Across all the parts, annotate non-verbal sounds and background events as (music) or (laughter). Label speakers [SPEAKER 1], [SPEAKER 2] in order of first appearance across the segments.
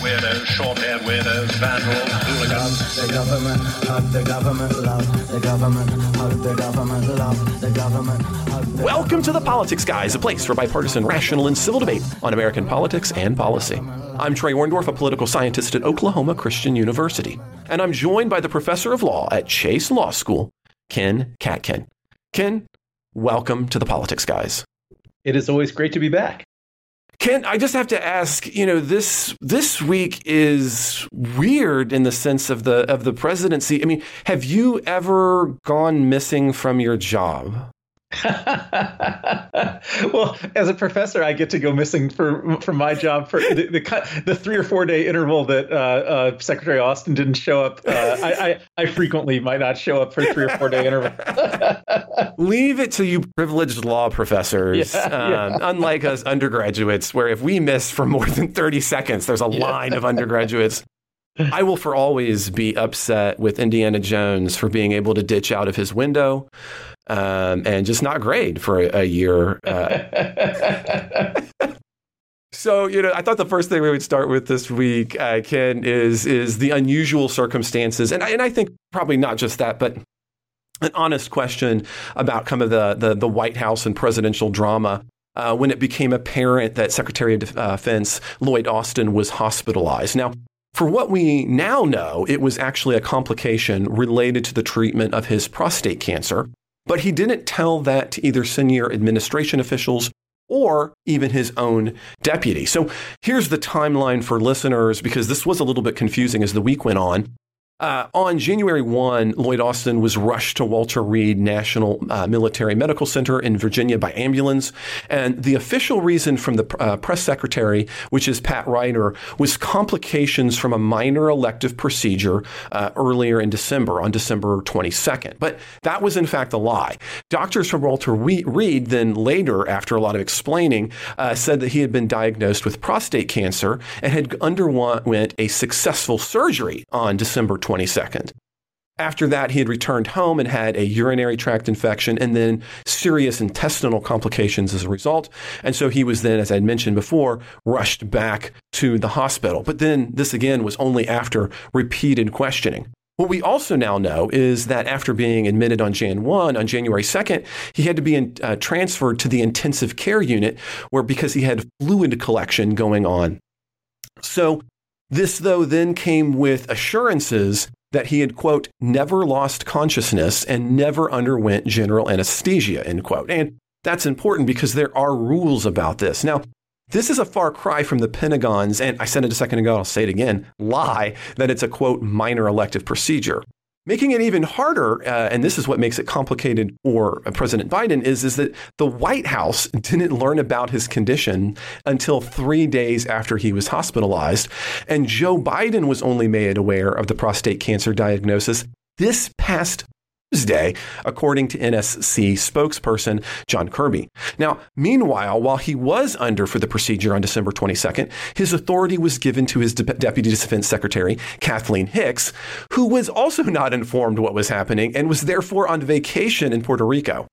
[SPEAKER 1] Weirdos, short-haired weirdos, vandals, hooligans.
[SPEAKER 2] The government, hug the government, love the government, hug the government, love the government, the
[SPEAKER 3] Welcome to the Politics Guys, a place for bipartisan, rational, and civil debate on American politics and policy. I'm Trey Orndorff, a political scientist at Oklahoma Christian University, and I'm joined by the professor of law at Chase Law School, Ken Katkin. Ken, welcome to the Politics Guys.
[SPEAKER 4] It is always great to be back.
[SPEAKER 3] Ken, I just have to ask, you know, this this week is weird in the sense of the of the presidency. I mean, have you ever gone missing from your job? (laughs)
[SPEAKER 4] well, as a professor, I get to go missing for from my job for the the, the three or four day interval that uh, uh, Secretary Austin didn't show up. Uh, I, I, I frequently might not show up for three or four day interval. (laughs)
[SPEAKER 3] Leave it to you privileged law professors,
[SPEAKER 4] Yeah, yeah.
[SPEAKER 3] um, unlike us undergraduates, where if we miss for more than thirty seconds, there's a line of undergraduates. I will for always be upset with Indiana Jones for being able to ditch out of his window um, and just not grade for a, a year. Uh, (laughs) So you know, I thought the first thing we would start with this week, uh, Ken, is is the unusual circumstances, and I, and I think probably not just that, but an honest question about kind of the the, the White House and presidential drama. Uh, when it became apparent that Secretary of Defense Lloyd Austin was hospitalized. Now, for what we now know, it was actually a complication related to the treatment of his prostate cancer, but he didn't tell that to either senior administration officials or even his own deputy. So here's the timeline for listeners because this was a little bit confusing as the week went on. Uh, on January 1, Lloyd Austin was rushed to Walter Reed National uh, Military Medical Center in Virginia by ambulance. And the official reason from the uh, press secretary, which is Pat Ryder, was complications from a minor elective procedure uh, earlier in December, on December 22nd. But that was in fact a lie. Doctors from Walter Reed then later, after a lot of explaining, uh, said that he had been diagnosed with prostate cancer and had underwent a successful surgery on December 22nd. After that, he had returned home and had a urinary tract infection and then serious intestinal complications as a result. And so he was then, as I mentioned before, rushed back to the hospital. But then this again was only after repeated questioning. What we also now know is that after being admitted on Jan 1, on January 2nd, he had to be in, uh, transferred to the intensive care unit where because he had fluid collection going on. So this, though, then came with assurances that he had, quote, never lost consciousness and never underwent general anesthesia, end quote. And that's important because there are rules about this. Now, this is a far cry from the Pentagon's, and I said it a second ago, I'll say it again, lie that it's a, quote, minor elective procedure. Making it even harder, uh, and this is what makes it complicated for uh, President Biden, is, is that the White House (laughs) didn't learn about his condition until three days after he was hospitalized. And Joe Biden was only made aware of the prostate cancer diagnosis this past Tuesday, according to NSC spokesperson John Kirby. Now, meanwhile, while he was under for the procedure on December 22nd, his authority was given to his De- Deputy Defense Secretary, Kathleen Hicks, who was also not informed what was happening and was therefore on vacation in Puerto Rico.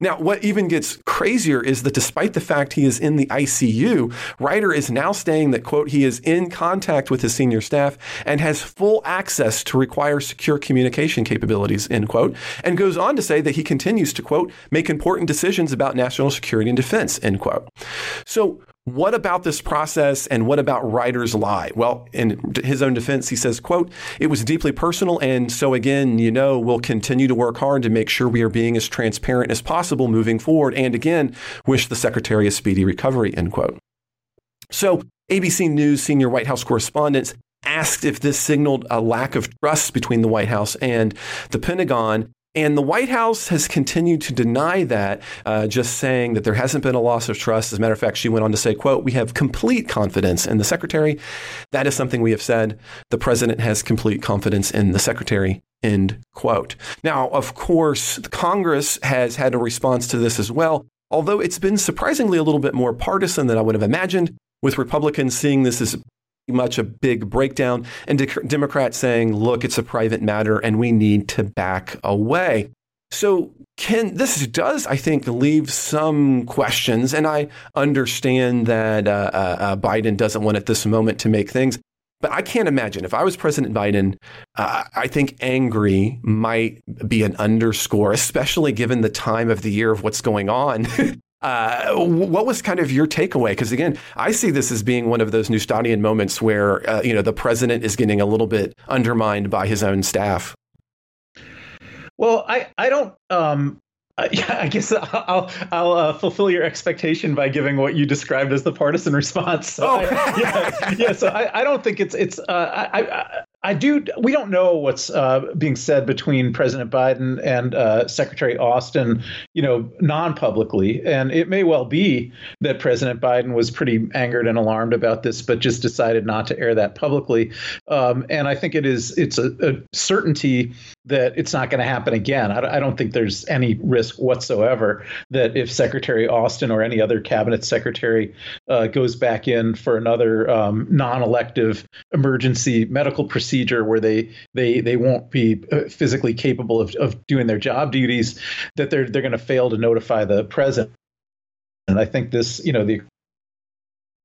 [SPEAKER 3] Now, what even gets crazier is that despite the fact he is in the ICU, Ryder is now saying that, quote, he is in contact with his senior staff and has full access to require secure communication capabilities, end quote, and goes on to say that he continues to, quote, make important decisions about national security and defense, end quote. So, what about this process and what about Ryder's lie? Well, in his own defense, he says, quote, it was deeply personal. And so again, you know, we'll continue to work hard to make sure we are being as transparent as possible moving forward. And again, wish the secretary a speedy recovery, end quote. So ABC News senior White House correspondent asked if this signaled a lack of trust between the White House and the Pentagon. And the White House has continued to deny that, uh, just saying that there hasn't been a loss of trust. As a matter of fact, she went on to say, quote, we have complete confidence in the secretary. That is something we have said. The president has complete confidence in the secretary, end quote. Now, of course, Congress has had a response to this as well, although it's been surprisingly a little bit more partisan than I would have imagined, with Republicans seeing this as much a big breakdown, and de- Democrats saying, look, it's a private matter and we need to back away. So, Ken this does, I think, leave some questions, and I understand that uh, uh, uh, Biden doesn't want at this moment to make things. But I can't imagine if I was President Biden, uh, I think angry might be an underscore, especially given the time of the year of what's going on. (laughs) Uh, what was kind of your takeaway? Because again, I see this as being one of those Neustadtian moments where uh, you know the president is getting a little bit undermined by his own staff.
[SPEAKER 4] Well, I I don't um, (laughs) uh, yeah, I guess I'll I'll uh, fulfill your expectation by giving what you described as the partisan response. So oh. I, (laughs) yeah, yeah. So I, I don't think it's it's uh, I, I I do. We don't know what's uh, being said between President Biden and uh, Secretary Austin, you know, non-publicly, and it may well be that President Biden was pretty angered and alarmed about this, but just decided not to air that publicly. Um, and I think it is it's a, a certainty that it's not going to happen again. I, I, don't think there's any risk whatsoever that if Secretary Austin or any other cabinet secretary uh, goes back in for another um, non-elective emergency medical procedure where they they they won't be uh, physically capable of, of doing their job duties, that they're they're going to fail to notify the president. And I think this, you know, the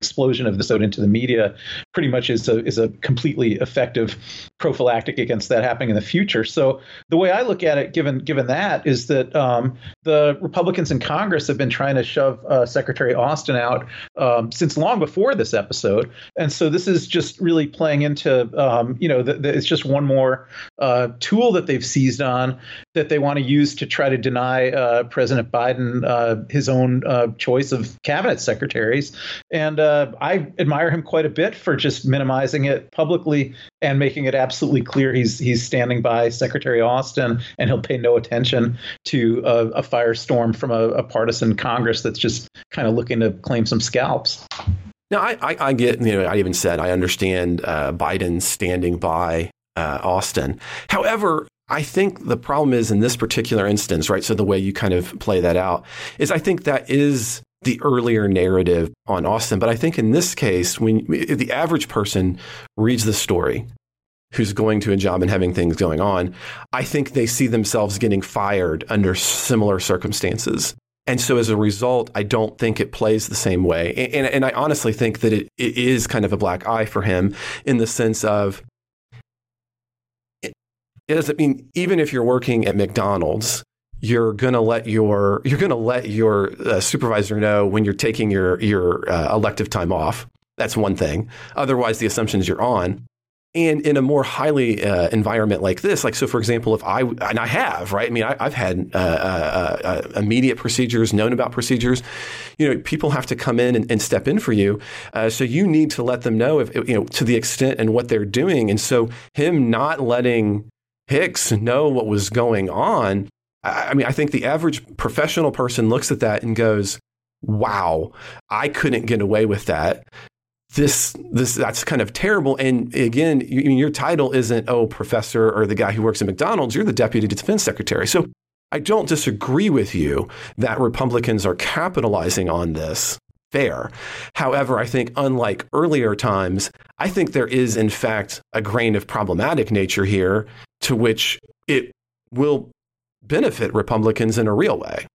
[SPEAKER 4] explosion of this out into the media pretty much is a is a completely effective prophylactic against that happening in the future. So the way I look at it, given given that, is that um, the Republicans in Congress have been trying to shove uh, Secretary Austin out um, since long before this episode, and so this is just really playing into um, you know the, the, it's just one more uh, tool that they've seized on that they want to use to try to deny uh, President Biden uh, his own uh, choice of cabinet secretaries and uh, I admire him quite a bit for just minimizing it publicly and making it absolutely clear he's he's standing by Secretary Austin and he'll pay no attention to a, a firestorm from a, a partisan Congress that's just kind of looking to claim some scalps.
[SPEAKER 3] Now, I, I, I, get, you know, I even said I understand uh, Biden standing by uh, Austin. However, I think the problem is in this particular instance, right? So the way you kind of play that out is I think that is the earlier narrative on Austin. But I think in this case, when the average person reads the story, who's going to a job and having things going on, I think they see themselves getting fired under similar circumstances. And so as a result, I don't think it plays the same way. And, and I honestly think that it, it is kind of a black eye for him in the sense of doesn't mean even if you're working at McDonald's you're going to let your you're going to let your uh, supervisor know when you're taking your your uh, elective time off. That's one thing. Otherwise, the assumptions you're on. And in a more highly uh, environment like this, like so, for example, if I and I have right, I mean, I, have had uh, uh, uh, immediate procedures, known about procedures. You know, people have to come in and, and step in for you, so you need to let them know if you know to the extent and what they're doing. And so, him not letting Hicks know what was going on I mean, I think the average professional person looks at that and goes, wow, I couldn't get away with that. This, this, that's kind of terrible. And again, you, your title isn't, oh, professor or the guy who works at McDonald's. You're the deputy defense secretary. So I don't disagree with you that Republicans are capitalizing on this. Fair. However, I think unlike earlier times, I think there is, in fact, a grain of problematic nature here to which it will benefit Republicans in a real way.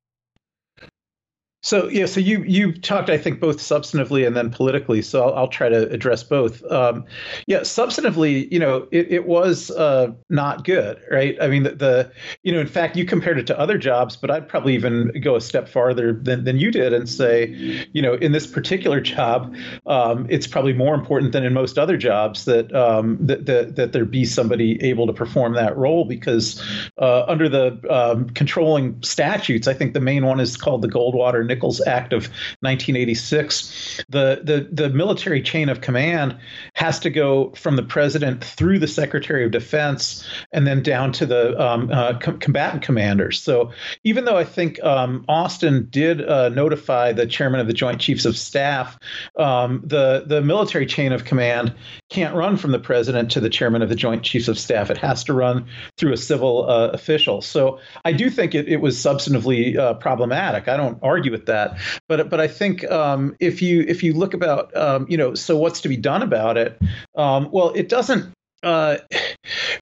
[SPEAKER 4] So yeah, so you you talked, I think, both substantively and then politically. So I'll, I'll try to address both. Um, yeah, substantively, you know, it, it was uh, not good, right? I mean, the, the, you know, in fact, you compared it to other jobs, but I'd probably even go a step farther than than you did and say, you know, in this particular job, um, it's probably more important than in most other jobs that um, that, that that there be somebody able to perform that role because uh, under the um, controlling statutes, I think the main one is called the Goldwater Nichols Act of 1986, the, the, the military chain of command has to go from the president through the Secretary of Defense and then down to the um, uh, com- combatant commanders. So even though I think um, Austin did uh, notify the chairman of the Joint Chiefs of Staff, um, the, the military chain of command can't run from the president to the chairman of the Joint Chiefs of Staff. It has to run through a civil uh, official. So I do think it, it was substantively uh, problematic. I don't argue with that, but but I think um, if you if you look about um, you know so what's to be done about it? Um, well, it doesn't. Uh,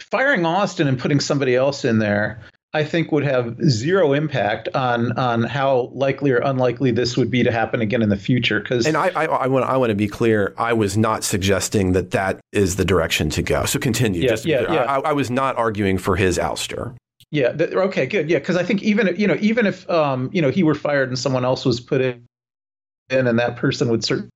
[SPEAKER 4] firing Austin and putting somebody else in there I think would have zero impact on on how likely or unlikely this would be to happen again in the future. Because
[SPEAKER 3] and I, I, I want I want to be clear. I was not suggesting that that is the direction to go. So continue.
[SPEAKER 4] Yeah,
[SPEAKER 3] just
[SPEAKER 4] yeah, yeah.
[SPEAKER 3] I, I was not arguing for his ouster.
[SPEAKER 4] Yeah. Okay. Good. Yeah. Because I think even you know even if um you know he were fired and someone else was put in, and that person would certainly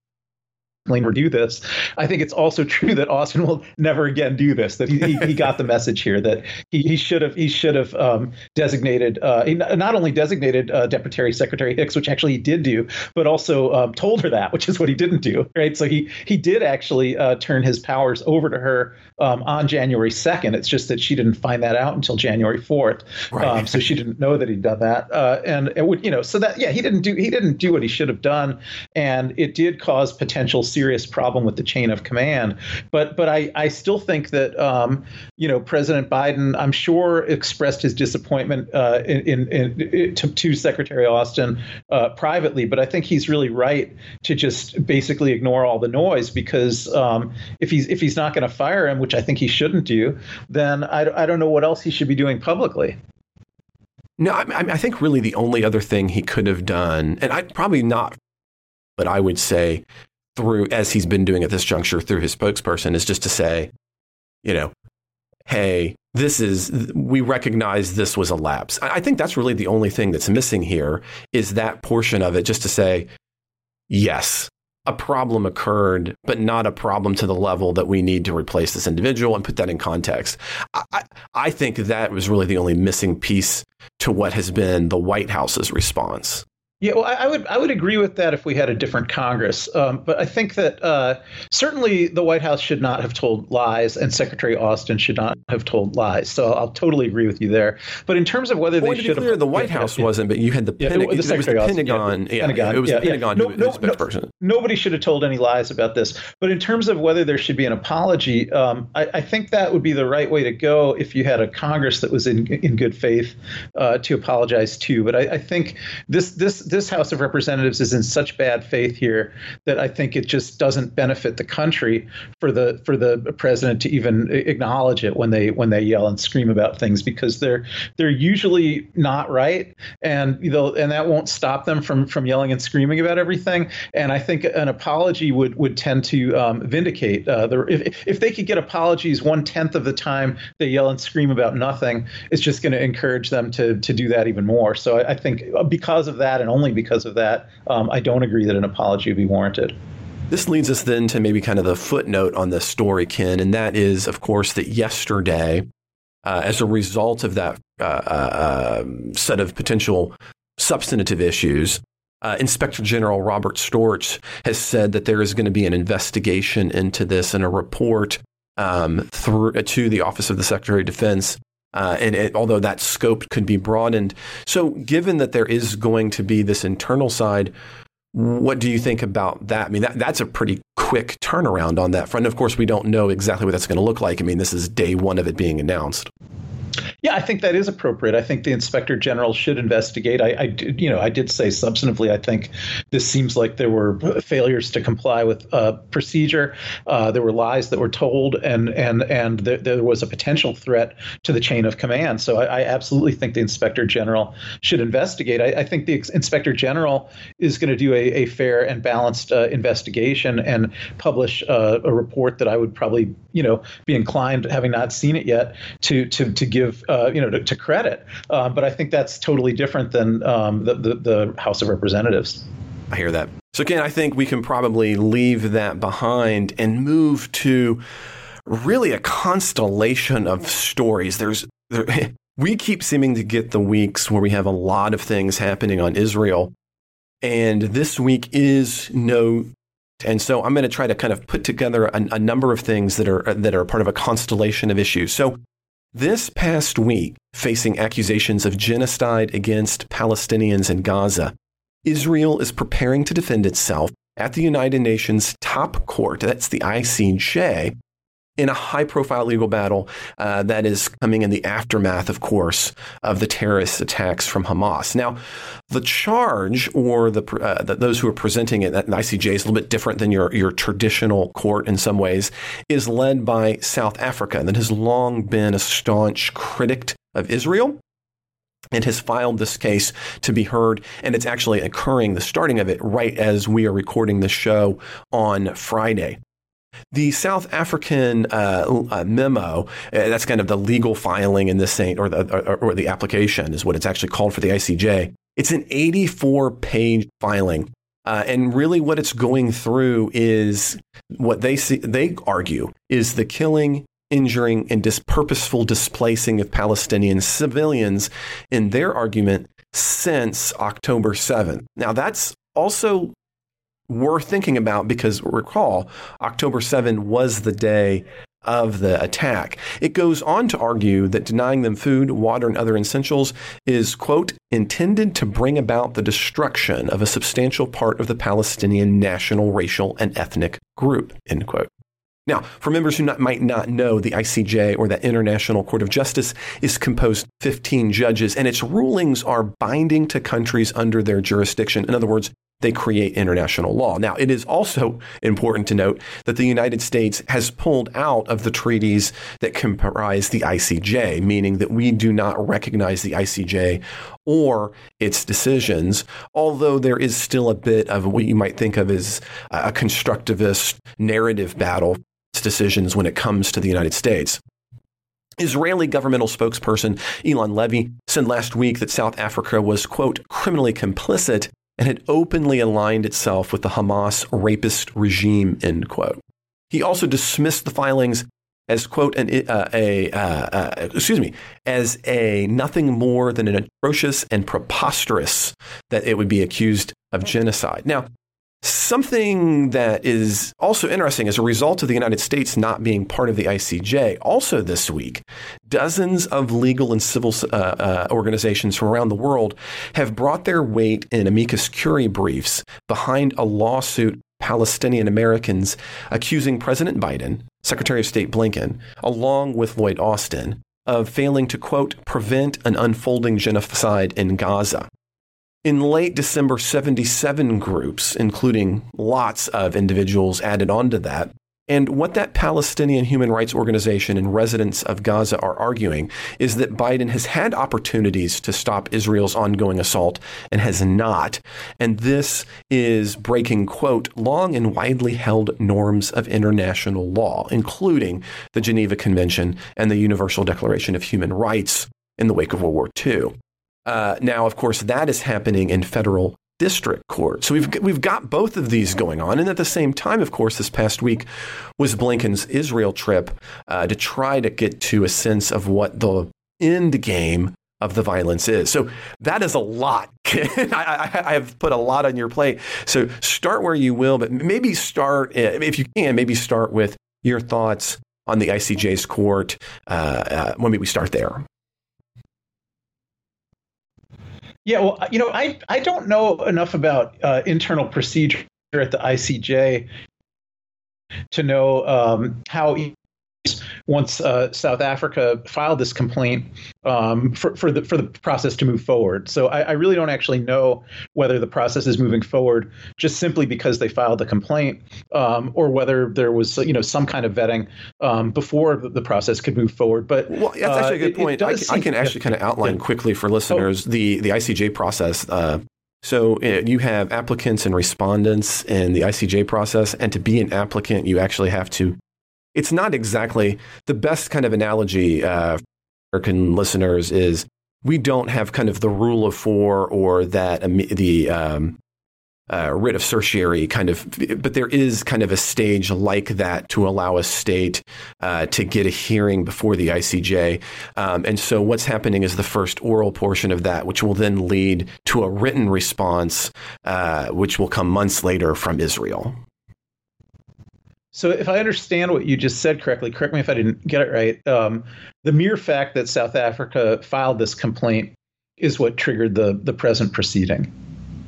[SPEAKER 4] never do this. I think it's also true that Austin will never again do this. That he, he, he got the message here that he, he should have he should have um, designated uh, he not only designated uh, Deputy Secretary Hicks, which actually he did do, but also um, told her that, which is what he didn't do. Right. So he he did actually uh, turn his powers over to her um, on January second. It's just that she didn't find that out until January fourth.
[SPEAKER 3] Right.
[SPEAKER 4] Um, so she didn't know that he'd done that. Uh, and it would you know so that yeah he didn't do he didn't do what he should have done, and it did cause potential serious problem with the chain of command. But but I, I still think that um, you know President Biden I'm sure expressed his disappointment uh, in, in, in to, to, Secretary Austin uh, privately. But I think he's really right to just basically ignore all the noise because um, if he's if he's not going to fire him, which I think he shouldn't do, then I, I don't know what else he should be doing publicly.
[SPEAKER 3] No, I, I think really the only other thing he could have done, and I probably not, but I would say through, as he's been doing at this juncture through his spokesperson, is just to say, you know, hey, this is, we recognize this was a lapse. I think that's really the only thing that's missing here is that portion of it, just to say, yes, a problem occurred, but not a problem to the level that we need to replace this individual and put that in context. I, I think that was really the only missing piece to what has been the White House's response.
[SPEAKER 4] Yeah, well, I, would I would agree with that if we had a different Congress. Um, but I think that uh, certainly the White House should not have told lies, and Secretary Austin should not have told lies. So I'll totally agree with you there. But in terms of whether well, they should
[SPEAKER 3] have, the White yeah, House yeah, wasn't, but you had the, yeah, Pentagon. The, the, the Pentagon. Yeah, Pentagon. It was the Pentagon no, who no, was no,
[SPEAKER 4] Nobody should have told any lies about this. But in terms of whether there should be an apology, um, I, I, think that would be the right way to go if you had a Congress that was in in good faith uh, to apologize to. But I, I think this this this House of Representatives is in such bad faith here that I think it just doesn't benefit the country for the for the president to even acknowledge it when they when they yell and scream about things because they're they're usually not right. And you know and that won't stop them from from yelling and screaming about everything. And I think an apology would would tend to um, vindicate uh, the if if they could get apologies one tenth of the time they yell and scream about nothing it's just going to encourage them to to do that even more. So I, I think because of that and only because of that, um, I don't agree that an apology would be warranted.
[SPEAKER 3] This leads us then to maybe kind of the footnote on the story, Ken, and that is, of course, that yesterday, uh, as a result of that uh, uh, um, set of potential substantive issues, uh, Inspector General Robert Storch has said that there is going to be an investigation into this and a report um, through to the Office of the Secretary of Defense uh, and it, although that scope could be broadened. So, given that there is going to be this internal side, what do you think about that? I mean, that, that's a pretty quick turnaround on that front. Of course, we don't know exactly what that's going to look like. I mean, this is day one of it being announced.
[SPEAKER 4] Yeah, I think that is appropriate. I think the inspector general should investigate. I, I did, you know, I did say substantively. I think this seems like there were failures to comply with uh, procedure. Uh, there were lies that were told, and and and there, there, was a potential threat to the chain of command. So I, I absolutely think the inspector general should investigate. I, I think the inspector general is going to do a, a, fair and balanced uh, investigation and publish uh, a report that I would probably, you know, be inclined, having not seen it yet, to to to give give uh, you know to, to credit. Uh, but I think that's totally different than um, the, the, the House of Representatives.
[SPEAKER 3] I hear that. So again, I think we can probably leave that behind and move to really a constellation of stories. There's there, (laughs) we keep seeming to get the weeks where we have a lot of things happening on Israel. And this week is no and so I'm going to try to kind of put together a, a, number of things that are that are part of a constellation of issues. So this past week, facing accusations of genocide against Palestinians in Gaza, Israel is preparing to defend itself at the United Nations top court, that's the ICJ, in a high profile legal battle uh, that is coming in the aftermath, of course, of the terrorist attacks from Hamas. Now, the charge or the, uh, the those who are presenting it at the ICJ is a little bit different than your, your traditional court in some ways, is led by South Africa that has long been a staunch critic of Israel and has filed this case to be heard. And it's actually occurring, the starting of it, right as we are recording the show on Friday. The South African uh, uh, memo, uh, that's kind of the legal filing in this or the, or, or the application is what it's actually called for the ICJ. It's an 84 page filing. Uh, and really, what it's going through is what they see, they argue is the killing, injuring, and dis- purposeful displacing of Palestinian civilians in their argument since October 7th. Now, that's also worth thinking about because recall, October 7 was the day of the attack. It goes on to argue that denying them food, water, and other essentials is, quote, intended to bring about the destruction of a substantial part of the Palestinian national, racial, and ethnic group, end quote. Now, for members who not, might not know, the ICJ or the International Court of Justice is composed of 15 judges, and its rulings are binding to countries under their jurisdiction. In other words, they create international law. Now, it is also important to note that the United States has pulled out of the treaties that comprise the ICJ, meaning that we do not recognize the ICJ or its decisions, although there is still a bit of what you might think of as a constructivist narrative battle decisions when it comes to the United States. Israeli governmental spokesperson Eylon Levy said last week that South Africa was, quote, criminally complicit and had openly aligned itself with the Hamas rapist regime, end quote. He also dismissed the filings as quote an, uh, a uh, uh, excuse me as a nothing more than an atrocious and preposterous that it would be accused of genocide. Now, Something that is also interesting as a result of the United States not being part of the ICJ, also this week, dozens of legal and civil uh, uh, organizations from around the world have brought their weight in amicus curiae briefs behind a lawsuit Palestinian Americans accusing President Biden, Secretary of State Blinken, along with Lloyd Austin, of failing to, quote, prevent an unfolding genocide in Gaza. In late December, 77 groups, including lots of individuals, added on to that. And what that Palestinian human rights organization and residents of Gaza are arguing is that Biden has had opportunities to stop Israel's ongoing assault and has not. And this is breaking, quote, long and widely held norms of international law, including the Geneva Convention and the Universal Declaration of Human Rights in the wake of World War II. Uh, now, of course, that is happening in federal district court. So we've we've got both of these going on, and at the same time, of course, this past week was Blinken's Israel trip uh, to try to get to a sense of what the end game of the violence is. So that is a lot. (laughs) I, I, I, have put a lot on your plate. So start where you will, but maybe start uh, if you can. Maybe start with your thoughts on the ICJ's court. Uh, uh, when we start there.
[SPEAKER 4] Yeah, well, you know, I I don't know enough about uh, internal procedure at the ICJ to know um, how once uh, South Africa filed this complaint um, for, for the for the process to move forward. So I, I, really don't actually know whether the process is moving forward just simply because they filed the complaint, um, or whether there was you know some kind of vetting um, before the process could move forward. But
[SPEAKER 3] well, that's actually a good uh, point. I, I, can actually kind of outline yeah. quickly for listeners oh. the the ICJ process. Uh, so uh, you have applicants and respondents in the ICJ process, and to be an applicant, you actually have to it's not exactly the best kind of analogy uh, for American listeners is we don't have kind of the rule of four or that um, the um, uh, writ of certiorari kind of, but there is kind of a stage like that to allow a state uh, to get a hearing before the ICJ. Um, and so what's happening is the first oral portion of that, which will then lead to a written response, uh, which will come months later from Israel.
[SPEAKER 4] So, if I understand what you just said correctly, correct me if I didn't get it right. Um, the mere fact that South Africa filed this complaint is what triggered the the present proceeding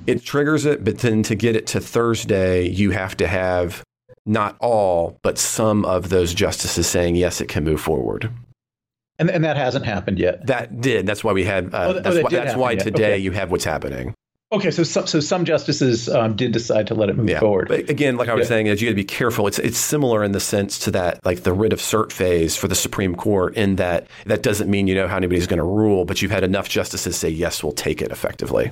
[SPEAKER 3] it triggers it, but then to get it to Thursday, you have to have not all, but some of those justices saying yes, it can move forward.
[SPEAKER 4] And, and that hasn't happened yet.
[SPEAKER 3] That did. That's why we had. Uh, oh, that's, oh, why, that's why today okay. you have what's happening.
[SPEAKER 4] Okay, so some, so some justices um, did decide to let it move
[SPEAKER 3] yeah.
[SPEAKER 4] forward.
[SPEAKER 3] But again, like I was yeah. saying, is you got to be careful. It's it's similar in the sense to that, like the writ of cert phase for the Supreme Court. In that that doesn't mean you know how anybody's going to rule, but you've had enough justices say yes, we'll take it effectively.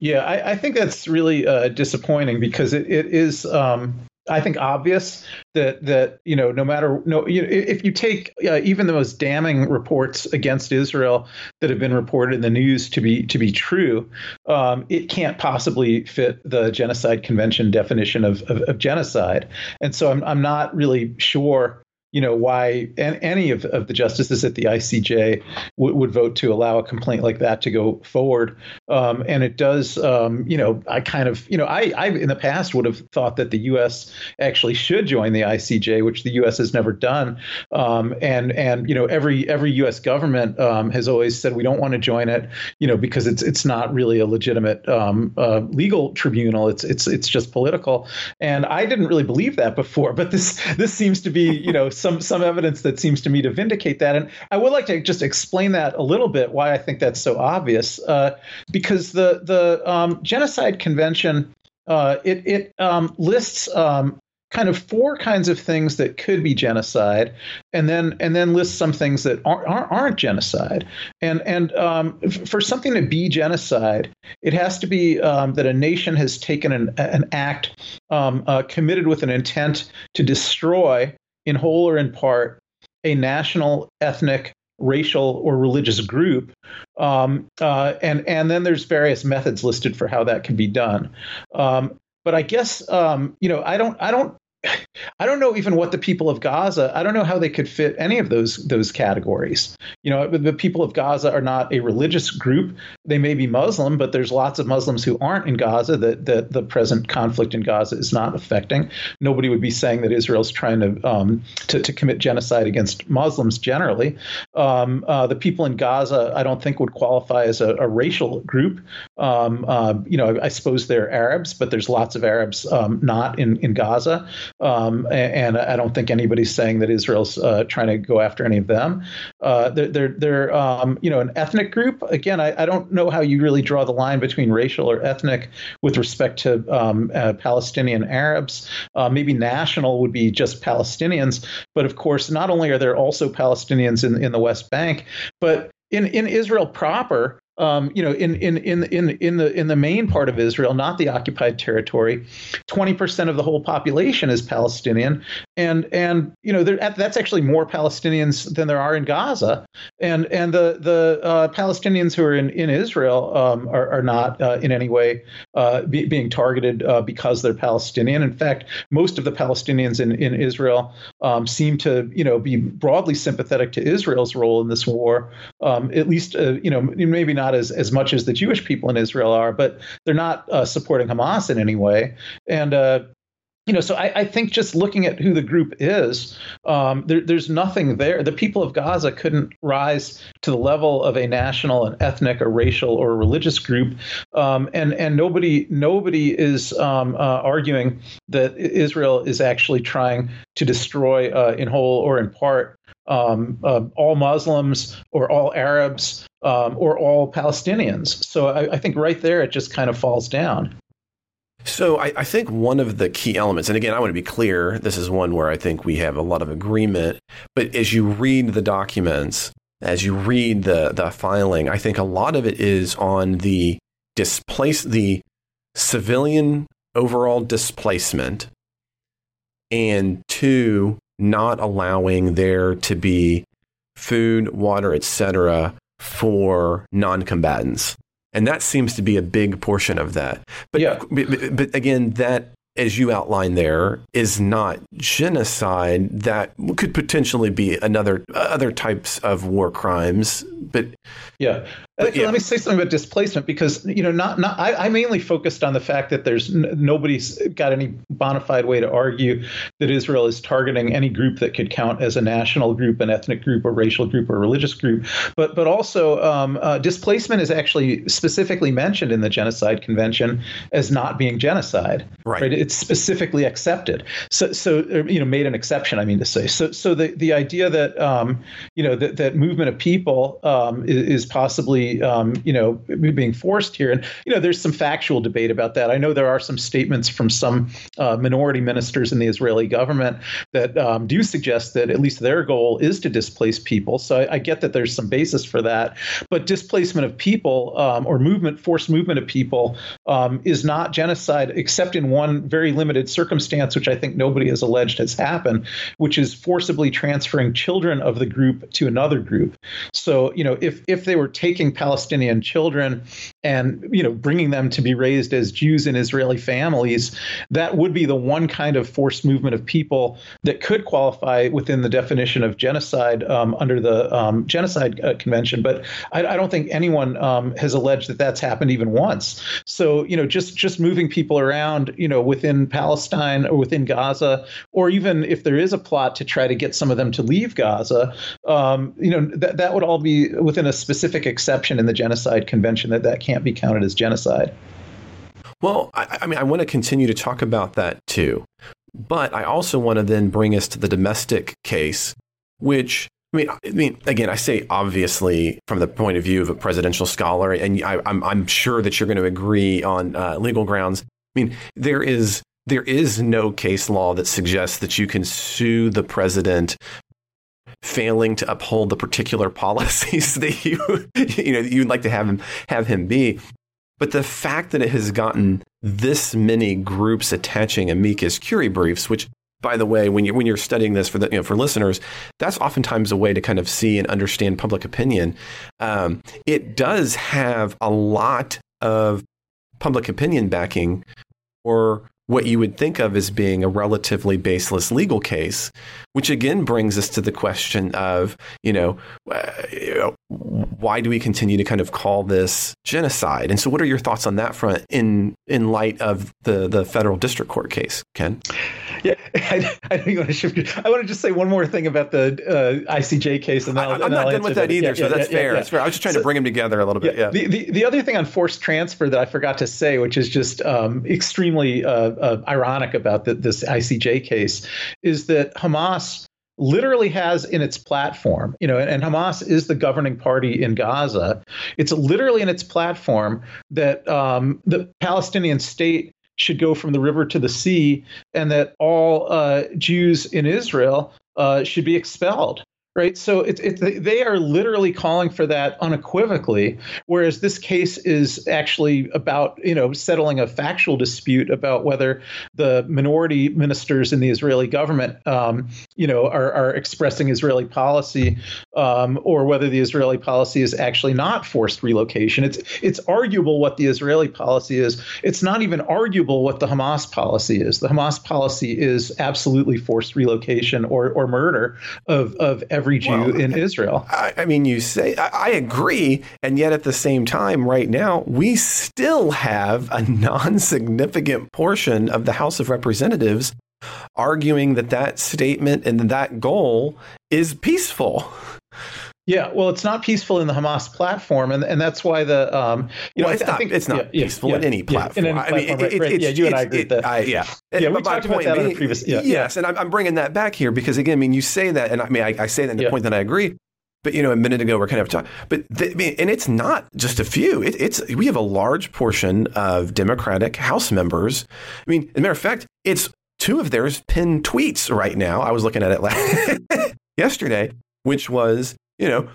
[SPEAKER 4] Yeah, I, I think that's really uh, disappointing because it, it is. Um, I think obvious that that you know no matter no you know, if you take uh, even the most damning reports against Israel that have been reported in the news to be to be true, um, it can't possibly fit the genocide convention definition of, of, of genocide, and so I'm I'm not really sure you know why any of, of the justices at the ICJ w- would vote to allow a complaint like that to go forward. Um, and it does, um, you know, I kind of, you know, I, I in the past would have thought that the U.S. actually should join the ICJ, which the U.S. has never done. Um, and and you know, every every U.S. government um, has always said we don't want to join it, you know, because it's it's not really a legitimate um, uh, legal tribunal. It's it's it's just political. And I didn't really believe that before, but this this seems to be, you know some some evidence that seems to me to vindicate that. And I would like to just explain that a little bit why I think that's so obvious. Uh, because the the um, genocide convention uh, it it um, lists um, kind of four kinds of things that could be genocide, and then and then lists some things that aren't aren't, genocide. And and um, for something to be genocide, it has to be um, that a nation has taken an an act um, uh, committed with an intent to destroy in whole or in part, a national, ethnic, racial, or religious group. Um, uh, and and then there's various methods listed for how that can be done. Um, but I guess um, you know I don't I don't I don't know even what the people of Gaza. I don't know how they could fit any of those those categories. You know, the people of Gaza are not a religious group. They may be Muslim, but there's lots of Muslims who aren't in Gaza that that the present conflict in Gaza is not affecting. Nobody would be saying that Israel's trying to um, to, to commit genocide against Muslims generally. Um, uh, the people in Gaza, I don't think would qualify as a, a racial group. Um, uh, you know, I suppose they're Arabs, but there's lots of Arabs um, not in in Gaza. Um, and, I don't think anybody's saying that Israel's uh, trying to go after any of them. Uh, they're they're, they're um, you know an ethnic group. Again, I, I, don't know how you really draw the line between racial or ethnic with respect to um, uh, Palestinian Arabs. Uh, maybe national would be just Palestinians, but of course, not only are there also Palestinians in in the West Bank, but in, in Israel proper, um, you know, in, in in in in the in the main part of Israel, not the occupied territory, twenty percent of the whole population is Palestinian, and and you know that's actually more Palestinians than there are in Gaza, and and the the uh, Palestinians who are in in Israel um, are, are not uh, in any way uh, be, being targeted uh, because they're Palestinian. In fact, most of the Palestinians in in Israel um, seem to you know be broadly sympathetic to Israel's role in this war, um, at least uh, you know maybe not not as, as much as the Jewish people in Israel are, but they're not uh, supporting Hamas in any way. And uh, you know, so I, I, think just looking at who the group is, um, there, there's nothing there. The people of Gaza couldn't rise to the level of a national, and ethnic, or racial, or religious group, um, and and nobody nobody is um, uh, arguing that Israel is actually trying to destroy uh, in whole or in part um, uh, all Muslims or all Arabs um, or all Palestinians. So I, I, think right there it just kind of falls down.
[SPEAKER 3] So I, I, think one of the key elements, and again, I want to be clear, this is one where I think we have a lot of agreement. But as you read the documents, as you read the the filing, I think a lot of it is on the displace the civilian overall displacement, and two, not allowing there to be food, water, etc., for non-combatants. And that seems to be a big portion of that. But,
[SPEAKER 4] Yeah.
[SPEAKER 3] but, but again, that, as you outlined there, is not genocide. That could potentially be another other types of war crimes. But
[SPEAKER 4] Yeah. Actually,
[SPEAKER 3] yeah.
[SPEAKER 4] let me say something about displacement because you know, not not I, I mainly focused on the fact that there's n- nobody's got any bona fide way to argue that Israel is targeting any group that could count as a national group, an ethnic group, a racial group, or religious group. But but also um, uh, displacement is actually specifically mentioned in the Genocide Convention as not being genocide.
[SPEAKER 3] Right.
[SPEAKER 4] It's specifically accepted. So so you know made an exception. I mean to say. So so the the idea that um, you know that that movement of people um, is, is possibly um, you know being forced here, and you know there's some factual debate about that. I know there are some statements from some uh, minority ministers in the Israeli government that um, do suggest that at least their goal is to displace people. So I, I get that there's some basis for that, but displacement of people um, or movement, forced movement of people, um, is not genocide except in one very limited circumstance, which I think nobody has alleged has happened, which is forcibly transferring children of the group to another group. So, you know, if if they were taking Palestinian children and you know bringing them to be raised as Jews in Israeli families, that would be the one kind of forced movement of people that could qualify within the definition of genocide um, under the um, Genocide uh, Convention. But I, I don't think anyone um, has alleged that that's happened even once. So you know, just just moving people around, you know, within Palestine or within Gaza, or even if there is a plot to try to get some of them to leave Gaza, um, you know, that that would all be within a specific exception in the Genocide Convention that that can't be counted as genocide.
[SPEAKER 3] Well, I, I mean, I want to continue to talk about that too. But I also want to then bring us to the domestic case, which I mean, I mean, again, I say obviously from the point of view of a presidential scholar, and I, I'm, I'm sure that you're going to agree on uh, legal grounds. I mean, there is there is no case law that suggests that you can sue the president failing to uphold the particular policies (laughs) that you you know you'd like to have him have him be. But the fact that it has gotten this many groups attaching amicus curiae briefs, which by the way, when you're when you're studying this for the you know, for listeners, that's oftentimes a way to kind of see and understand public opinion. Um, it does have a lot of public opinion backing, or what you would think of as being a relatively baseless legal case, which again brings us to the question of, you know, uh, why do we continue to kind of call this genocide? And so, what are your thoughts on that front in in light of the the federal district court case, Ken?
[SPEAKER 4] Yeah, I, I don't want to shift. I want to just say one more thing about the uh, ICJ case, and then
[SPEAKER 3] I, am
[SPEAKER 4] and I'll
[SPEAKER 3] not done with that either,
[SPEAKER 4] Yeah,
[SPEAKER 3] so
[SPEAKER 4] yeah,
[SPEAKER 3] that's
[SPEAKER 4] yeah,
[SPEAKER 3] fair. That's fair. I was just trying
[SPEAKER 4] So-
[SPEAKER 3] to bring them together a little bit. Yeah.
[SPEAKER 4] The, the, the other thing on forced transfer that I forgot to say, which is just um, extremely uh, uh, ironic about the, this ICJ case, is that Hamas literally has in its platform, you know, and, and Hamas is the governing party in Gaza. It's literally in its platform that um, the Palestinian state should go from the river to the sea, and that all uh, Jews in Israel uh, should be expelled. Right, so it's it, they are literally calling for that unequivocally, whereas this case is actually about you know settling a factual dispute about whether the minority ministers in the Israeli government um, you know are, are expressing Israeli policy um, or whether the Israeli policy is actually not forced relocation. It's it's arguable what the Israeli policy is. It's not even arguable what the Hamas policy is. The Hamas policy is absolutely forced relocation or or murder of of every Jew
[SPEAKER 3] Well,
[SPEAKER 4] in Israel.
[SPEAKER 3] I, I mean, you say I, I agree, and yet at the same time, right now, we still have a (laughs) non-significant portion of the House of Representatives arguing that that statement and that goal is peaceful.
[SPEAKER 4] Yeah, well, it's not peaceful in the Hamas platform, and and that's why the um, you
[SPEAKER 3] well,
[SPEAKER 4] know,
[SPEAKER 3] it's
[SPEAKER 4] I,
[SPEAKER 3] not.
[SPEAKER 4] think
[SPEAKER 3] it's not
[SPEAKER 4] yeah, yeah,
[SPEAKER 3] peaceful
[SPEAKER 4] yeah,
[SPEAKER 3] in any
[SPEAKER 4] yeah,
[SPEAKER 3] platform.
[SPEAKER 4] in any
[SPEAKER 3] I mean,
[SPEAKER 4] platform,
[SPEAKER 3] it-
[SPEAKER 4] right,
[SPEAKER 3] it-
[SPEAKER 4] right.
[SPEAKER 3] it's-
[SPEAKER 4] yeah, you and I agree
[SPEAKER 3] it-
[SPEAKER 4] that.
[SPEAKER 3] I- yeah,
[SPEAKER 4] Yeah, we talked about that on a previous- yeah, yeah.
[SPEAKER 3] yes, and I'm, I'm bringing that back here because again, I mean, you say that, and I mean, I, I say that in the
[SPEAKER 4] Yeah.
[SPEAKER 3] point that I agree. But you know, a minute ago we're kind of talking, but mean, and it's not just a few. It, it's we have a large portion of Democratic House members. I mean, as a matter of fact, it's two of theirs pinned tweets right now. I was looking at it (laughs) last, yesterday, which was you know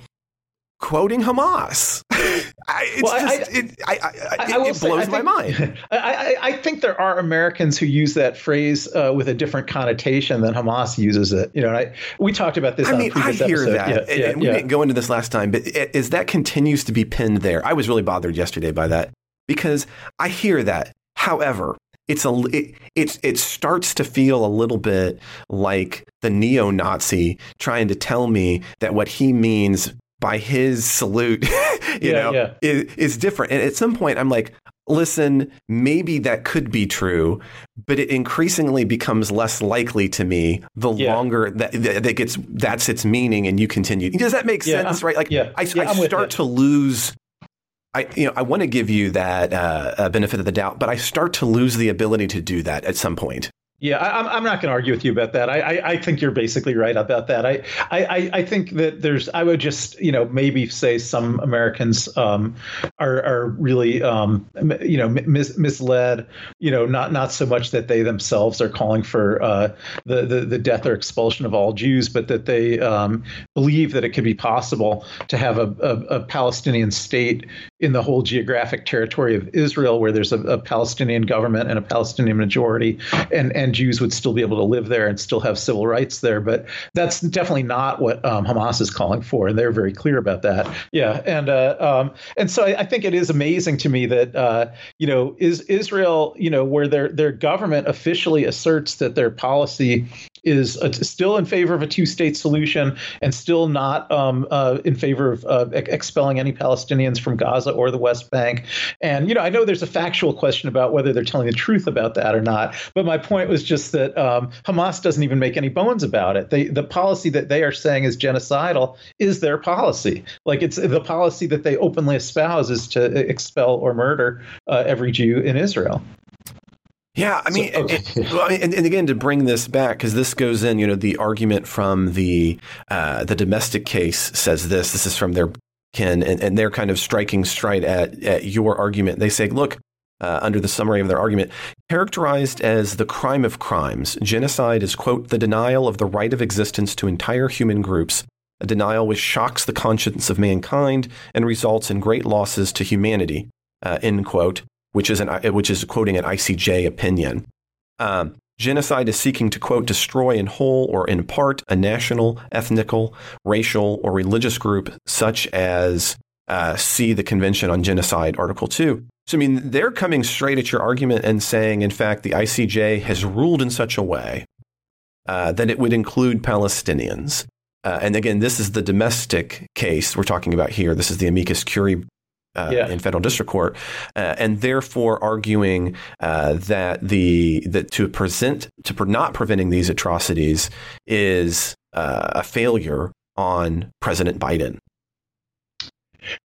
[SPEAKER 3] quoting Hamas. (laughs) I, well, just, I, it, I, it, blows
[SPEAKER 4] say,
[SPEAKER 3] my mind. (laughs)
[SPEAKER 4] I, think there are Americans who use that phrase uh, with a different connotation than Hamas uses it. You know, I, we talked about this. I mean, I
[SPEAKER 3] hear
[SPEAKER 4] episode.
[SPEAKER 3] that. Yeah, yeah, we yeah. didn't go into this last time, but as that continues to be pinned there, I was really bothered yesterday by that because I hear that. However, it's a it, it it starts to feel a little bit like the neo-Nazi trying to tell me that what he means by his salute, (laughs) you yeah, know, yeah. Is, is different. And at some point, I'm like, listen, maybe that could be true, but it increasingly becomes less likely to me the yeah. longer that that gets that's its meaning, and you continue. Does that make sense? Right? Like, I, I start to lose I, you know, I want to give you that uh, benefit of the doubt, but I start to lose the ability to do that at some point.
[SPEAKER 4] Yeah, I, am I'm not going to argue with you about that. I, I, I, think you're basically right about that. I, I, I think that there's, I would just, you know, maybe say some Americans um, are, are really, um, you know, mis- misled, you know, not, not so much that they themselves are calling for uh, the, the, the death or expulsion of all Jews, but that they um, believe that it could be possible to have a, a, a, Palestinian state in the whole geographic territory of Israel, where there's a, a Palestinian government and a Palestinian majority, and, and and Jews would still be able to live there and still have civil rights there. But that's definitely not what um, Hamas is calling for, and they're very clear about that. Yeah, and uh, um, and so I, I, think it is amazing to me that uh, you know is Israel, you know, where their their government officially asserts that their policy is a, still in favor of a two-state solution and still not um, uh, in favor of uh, expelling any Palestinians from Gaza or the West Bank. And you know, I know there's a factual question about whether they're telling the truth about that or not. But my point was just that um, Hamas doesn't even make any bones about it. They, the policy that they are saying is genocidal is their policy. Like it's the policy that they openly espouse is to expel or murder uh, every Jew in Israel.
[SPEAKER 3] Yeah, I mean, so, okay. and, and, and, again, to bring this back, because this goes in, you know, the argument from the uh, the domestic case says this. This is from their kin, and, and they're kind of striking straight at at your argument. They say, look, uh, under the summary of their argument, characterized as the crime of crimes, genocide is quote the denial of the right of existence to entire human groups. A denial which shocks the conscience of mankind and results in great losses to humanity. Uh, end quote which is an which is quoting an ICJ opinion. Um, genocide is seeking to quote destroy in whole or in part a national, ethnical, racial, or religious group, such as uh, see the Convention on Genocide, Article Two. So I mean, they're coming straight at your argument and saying, in fact, the ICJ has ruled in such a way uh, that it would include Palestinians. Uh, and again, this is the domestic case we're talking about here. This is the amicus curiae uh, yeah. in federal district court, uh, and therefore arguing uh, that the that to present to not preventing these atrocities is uh, a failure on President Biden.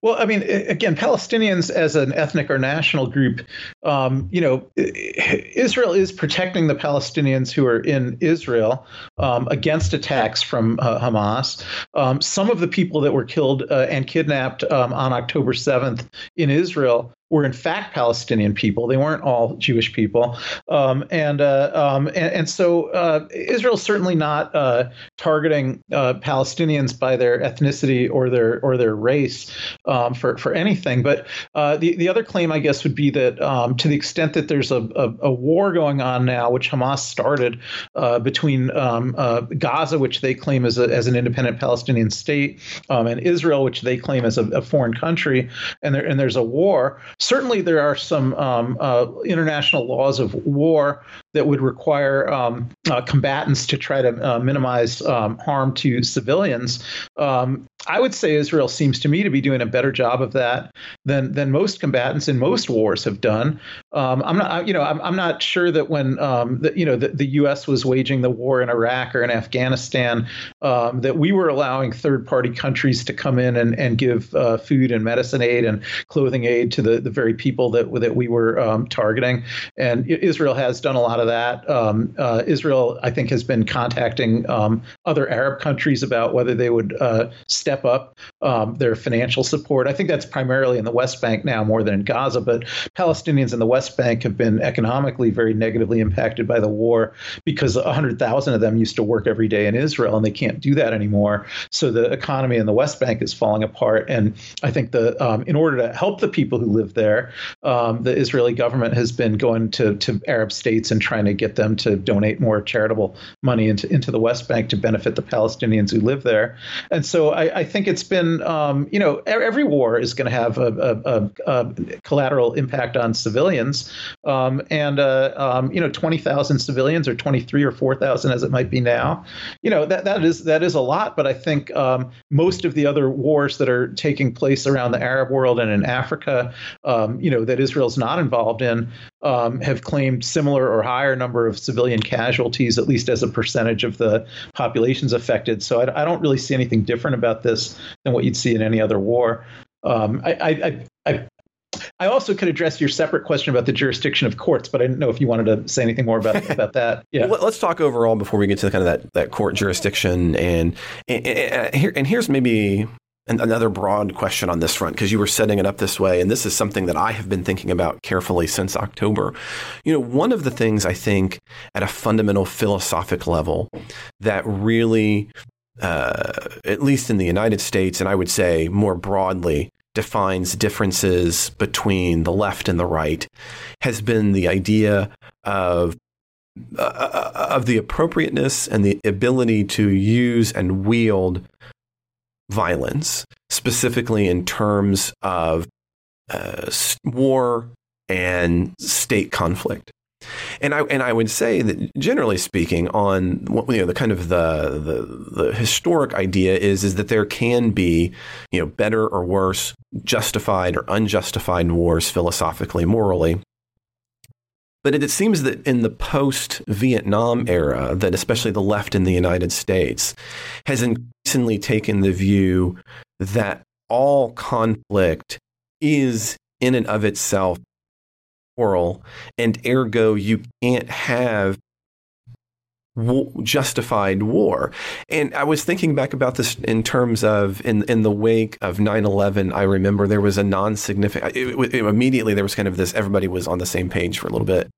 [SPEAKER 4] Well, I mean, again, Palestinians as an ethnic or national group, um, you know, Israel is protecting the Palestinians who are in Israel um, against attacks from uh, Hamas. Um, some of the people that were killed uh, and kidnapped um, on October 7th in Israel were in fact Palestinian people. They weren't all Jewish people, um, and, uh, um, and, and so uh, Israel's certainly not uh, targeting uh, Palestinians by their ethnicity or their or their race um, for for anything. But uh, the the other claim, I guess, would be that um, to the extent that there's a, a, a, war going on now, which Hamas started uh, between um, Gaza, which they claim as a, as an independent Palestinian state, um, and Israel, which they claim as a, a foreign country, and there and there's a war certainly there are some um, uh, international laws of war that would require um, uh, combatants to try to uh, minimize um, harm to civilians. Um, I would say Israel seems to me to be doing a better job of that than than most combatants in most wars have done. Um, I'm not, you know, I'm, I'm not sure that when um, the, you know the, the U.S. was waging the war in Iraq or in Afghanistan, um, that we were allowing third-party countries to come in and and give uh, food and medicine aid and clothing aid to the the very people that that we were targeting. And Israel has done a lot of of that. Um, uh, Israel, I think, has been contacting um, other Arab countries about whether they would uh, step up um, their financial support. I think that's primarily in the West Bank now more than in Gaza, but Palestinians in the West Bank have been economically very negatively impacted by the war because 100,000 of them used to work every day in Israel and they can't do that anymore. So the economy in the West Bank is falling apart. And I think the um, in order to help the people who live there, um, the Israeli government has been going to, to Arab states and trying to get them to donate more charitable money into, into the West Bank to benefit the Palestinians who live there. And so I, I think it's been, um, you know, every war is going to have a, a, a, collateral impact on civilians. Um, and, uh, um, you know, 20,000 civilians or 23 or 4,000 as it might be now, you know, that, that is that is a lot. But I think um, most of the other wars that are taking place around the Arab world and in Africa, um, you know, that Israel's not involved in, have claimed similar or higher number of civilian casualties, at least as a percentage of the populations affected. So I, I don't really see anything different about this than what you'd see in any other war. Um, I, I, I, I also could address your separate question about the jurisdiction of courts, but I didn't know if you wanted to say anything more about about that. (laughs)
[SPEAKER 3] Yeah. well, let's talk overall before we get to kind of that, that court jurisdiction, and and, and, here, and here's maybe another broad question on this front because you were setting it up this way and this is something that I have been thinking about carefully since October. You know, one of the things I think at a fundamental philosophic level that really uh, at least in the United States and I would say more broadly defines differences between the left and the right has been the idea of uh, uh of the appropriateness and the ability to use and wield violence, specifically in terms of uh, war and state conflict. And I and I would say that generally speaking, on you know the kind of the, the the historic idea is is that there can be you know better or worse, justified or unjustified wars philosophically, morally. But it, seems that in the post Vietnam era, that especially the left in the United States has increasingly taken the view that all conflict is in and of itself moral, and ergo you can't have justified war. And I was thinking back about this in terms of in in the wake of 9/11 I remember there was a non-significant immediately there was kind of this everybody was on the same page for a little bit.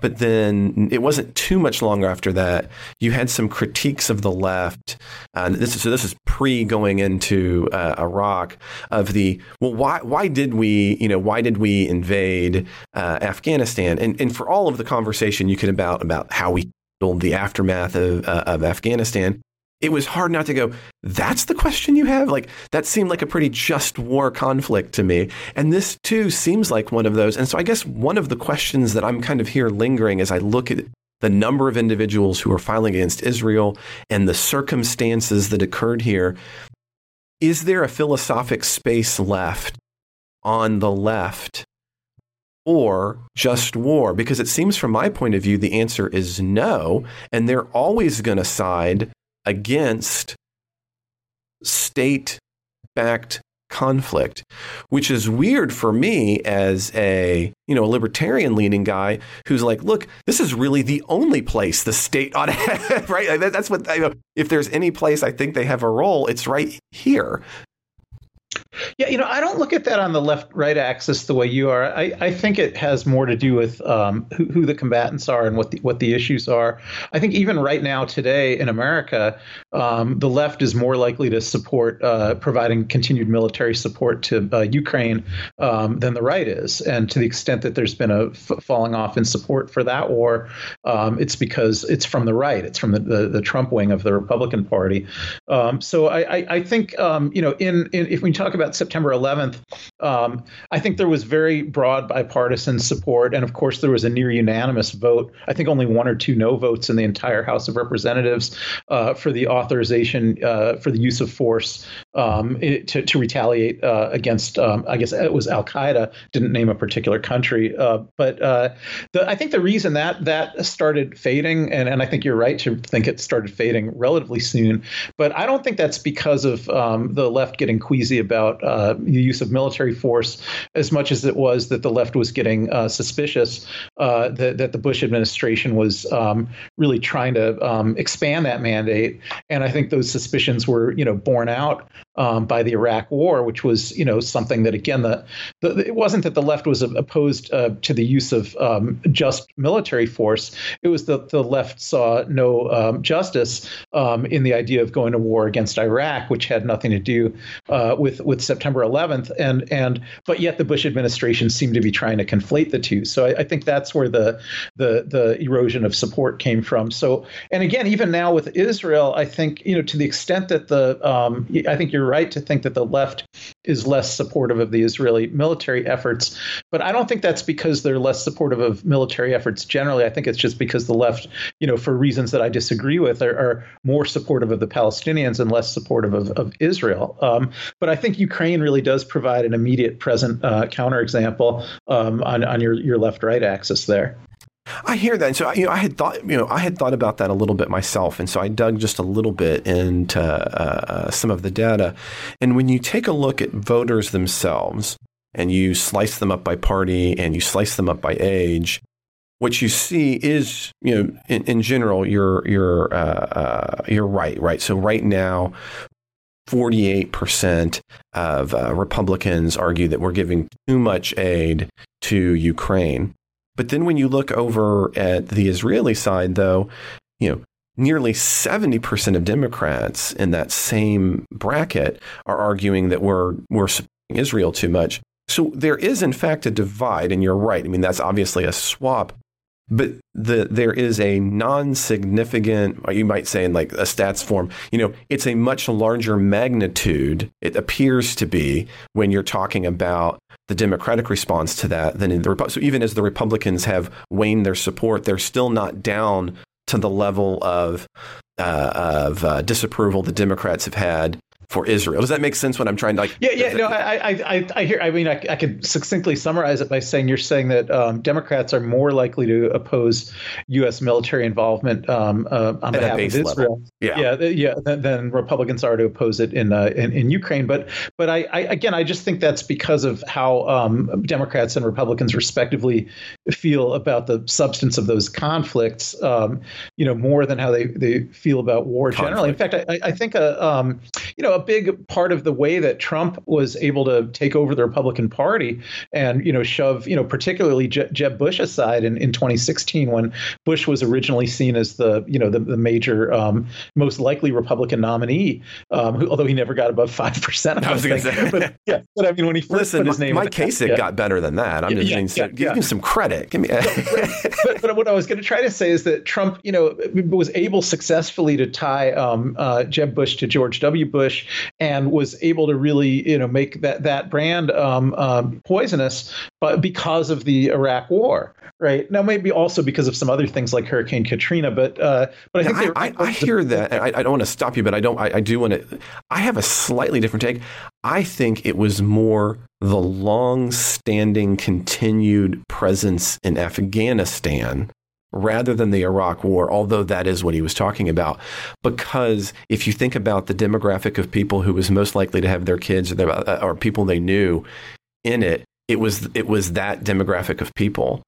[SPEAKER 3] But then it wasn't too much longer after that. You had some critiques of the left. Uh, this is, so this is pre going into uh, Iraq of the well, why why did we you know why did we invade uh, Afghanistan? And and for all of the conversation you could about about how we the aftermath of, uh, of Afghanistan, it was hard not to go, that's the question you have? Like, that seemed like a pretty just war conflict to me. And this too seems like one of those. And so I guess one of the questions that I'm kind of here lingering as I look at the number of individuals who are filing against Israel and the circumstances that occurred here is there a philosophic space left on the left or just war? Because it seems, from my point of view, the answer is no. And they're always going to side against state backed conflict, which is weird for me as a, you know, a libertarian leaning guy who's like, look, this is really the only place the state ought to (laughs) have, right? That's what, know, if there's any place I think they have a role, it's right here.
[SPEAKER 4] Yeah, you know, I don't look at that on the left-right axis the way you are. I, I think it has more to do with um, who, who, the combatants are and what the what the issues are. I think even right now, today in America, um, the left is more likely to support uh, providing continued military support to uh, Ukraine um, than the right is. And to the extent that there's been a f- falling off in support for that war, um, it's because it's from the right. It's from the, the, the Trump wing of the Republican Party. Um, so I, I, I think um, you know, in, in if we talk about September 11th, um, I think there was very broad bipartisan support, and of course there was a near unanimous vote. I think only one or two no votes in the entire House of Representatives uh, for the authorization uh, for the use of force um, to, to retaliate uh, against. Um, I guess it was Al Qaeda. Didn't name a particular country, uh, but uh, the, I think the reason that that started fading, and, and I think you're right to think it started fading relatively soon, but I don't think that's because of um, the left getting queasy about uh, the use of military force as much as it was that the left was getting uh, suspicious uh, that, that the Bush administration was um, really trying to um, expand that mandate. And I think those suspicions were, you know, borne out um, by the Iraq War, which was you know something that again the, the it wasn't that the left was opposed uh, to the use of um, just military force. It was that the left saw no um, justice um, in the idea of going to war against Iraq, which had nothing to do uh, with with September 11th, and and but yet the Bush administration seemed to be trying to conflate the two. So I, I think that's where the the the erosion of support came from. So and again, even now with Israel, I think you know to the extent that the um, I think you're right to think that the left is less supportive of the Israeli military efforts. But I don't think that's because they're less supportive of military efforts generally. I think it's just because the left, you know, for reasons that I disagree with, are, are more supportive of the Palestinians and less supportive of, of Israel. Um, but I think Ukraine really does provide an immediate present uh, counterexample um, on, on your, your left right axis there.
[SPEAKER 3] I hear that. And so, you know, I had thought, you know, I had thought about that a little bit myself. And so I dug just a little bit into uh, uh, some of the data. And when you take a look at voters themselves and you slice them up by party and you slice them up by age, what you see is, you know, in, in general, you're you're uh, uh you're right, right. So right now, 48% of uh, Republicans argue that we're giving too much aid to Ukraine. But then when you look over at the Israeli side, though, you know, nearly 70% of Democrats in that same bracket are arguing that we're, we're supporting Israel too much. So there is, in fact, a divide, and you're right. I mean, that's obviously a swap. But the, there is a non-significant, you might say in like a stats form, you know, it's a much larger magnitude. It appears to be when you're talking about the Democratic response to that than in the so even as the Republicans have waned their support, they're still not down to the level of uh, of uh, disapproval the Democrats have had for Israel. Does that make sense? When I'm trying to like,
[SPEAKER 4] yeah, yeah, no, I, I, I hear. I mean, I, I could succinctly summarize it by saying you're saying that um, Democrats are more likely to oppose U.S. military involvement um, uh, on At behalf of Israel, level. yeah, yeah, yeah, than, than, Republicans are to oppose it in uh, in, in, Ukraine. But but I, I, again, I just think that's because of how um, Democrats and Republicans respectively feel about the substance of those conflicts. Um, you know, more than how they they feel about war Conflict. generally. In fact, I, I think a um, you know big part of the way that Trump was able to take over the Republican Party and you know shove you know particularly Je- Jeb Bush aside in, in 2016 when Bush was originally seen as the you know the, the major um, most likely Republican nominee, um, who, although he never got above five percent. I was going to say, but yeah, but I mean when he first
[SPEAKER 3] Listen,
[SPEAKER 4] put his name,
[SPEAKER 3] Mike Kasich yeah. got better than that. I'm yeah, just yeah, saying, give him some credit. Give me. (laughs)
[SPEAKER 4] but, what I was going to try to say is that Trump, you know, was able successfully to tie um, uh, Jeb Bush to George W. Bush and was able to really you know make that that brand um, um, poisonous, but because of the Iraq War, right? Now maybe also because of some other things like Hurricane Katrina, but uh, but I think
[SPEAKER 3] I, I, I, hear that. I, I, don't want to stop you, but I don't. I, I do want to. I have a slightly different take. I think it was more the long-standing, continued presence in Afghanistan rather than the Iraq War, although that is what he was talking about. Because if you think about the demographic of people who was most likely to have their kids or, their, uh, or people they knew in it, it was it was that demographic of people.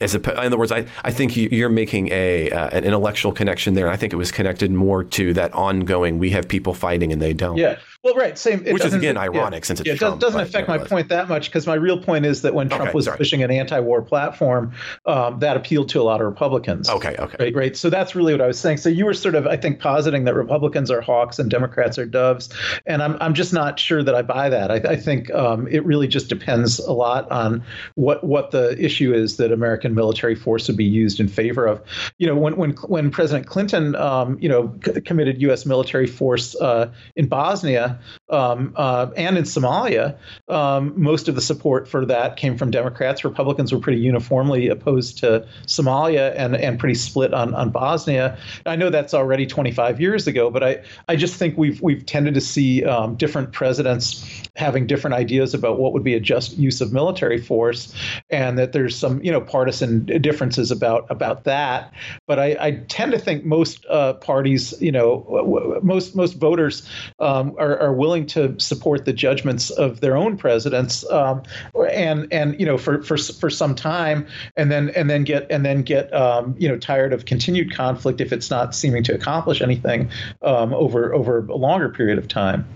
[SPEAKER 3] As a, in other words, I, I think you, are making a uh, an intellectual connection there. I think it was connected more to that ongoing. We have people fighting and they don't.
[SPEAKER 4] Yeah, well, right, same.
[SPEAKER 3] Which is again ironic yeah, since it's
[SPEAKER 4] yeah,
[SPEAKER 3] Trump,
[SPEAKER 4] doesn't affect my point that much because my real point is that when Trump okay, was sorry. pushing an anti-war platform, um, that appealed to a lot of Republicans.
[SPEAKER 3] Okay, okay,
[SPEAKER 4] right, right. So that's really what I was saying. So you were sort of, I think, positing that Republicans are hawks and Democrats are doves, and I'm I'm just not sure that I buy that. I, I think um, it really just depends a lot on what what the issue is that American military force would be used in favor of. You know, when when when President Clinton, um, you know, c- committed U.S. military force uh, in Bosnia um, uh, and in Somalia, um, most of the support for that came from Democrats. Republicans were pretty uniformly opposed to Somalia and, and pretty split on, on Bosnia. I know that's already 25 years ago, but I, I just think we've we've tended to see um, different presidents having different ideas about what would be a just use of military force, and that there's some you know partisan differences about about that. But I, I tend to think most uh, parties, you know, most most voters um, are, are willing to support the judgments of their own presidents, um, and and you know for for for some time, and then and then get and then get um, you know tired of continued conflict if it's not seeming to accomplish anything um, over over a longer period of time.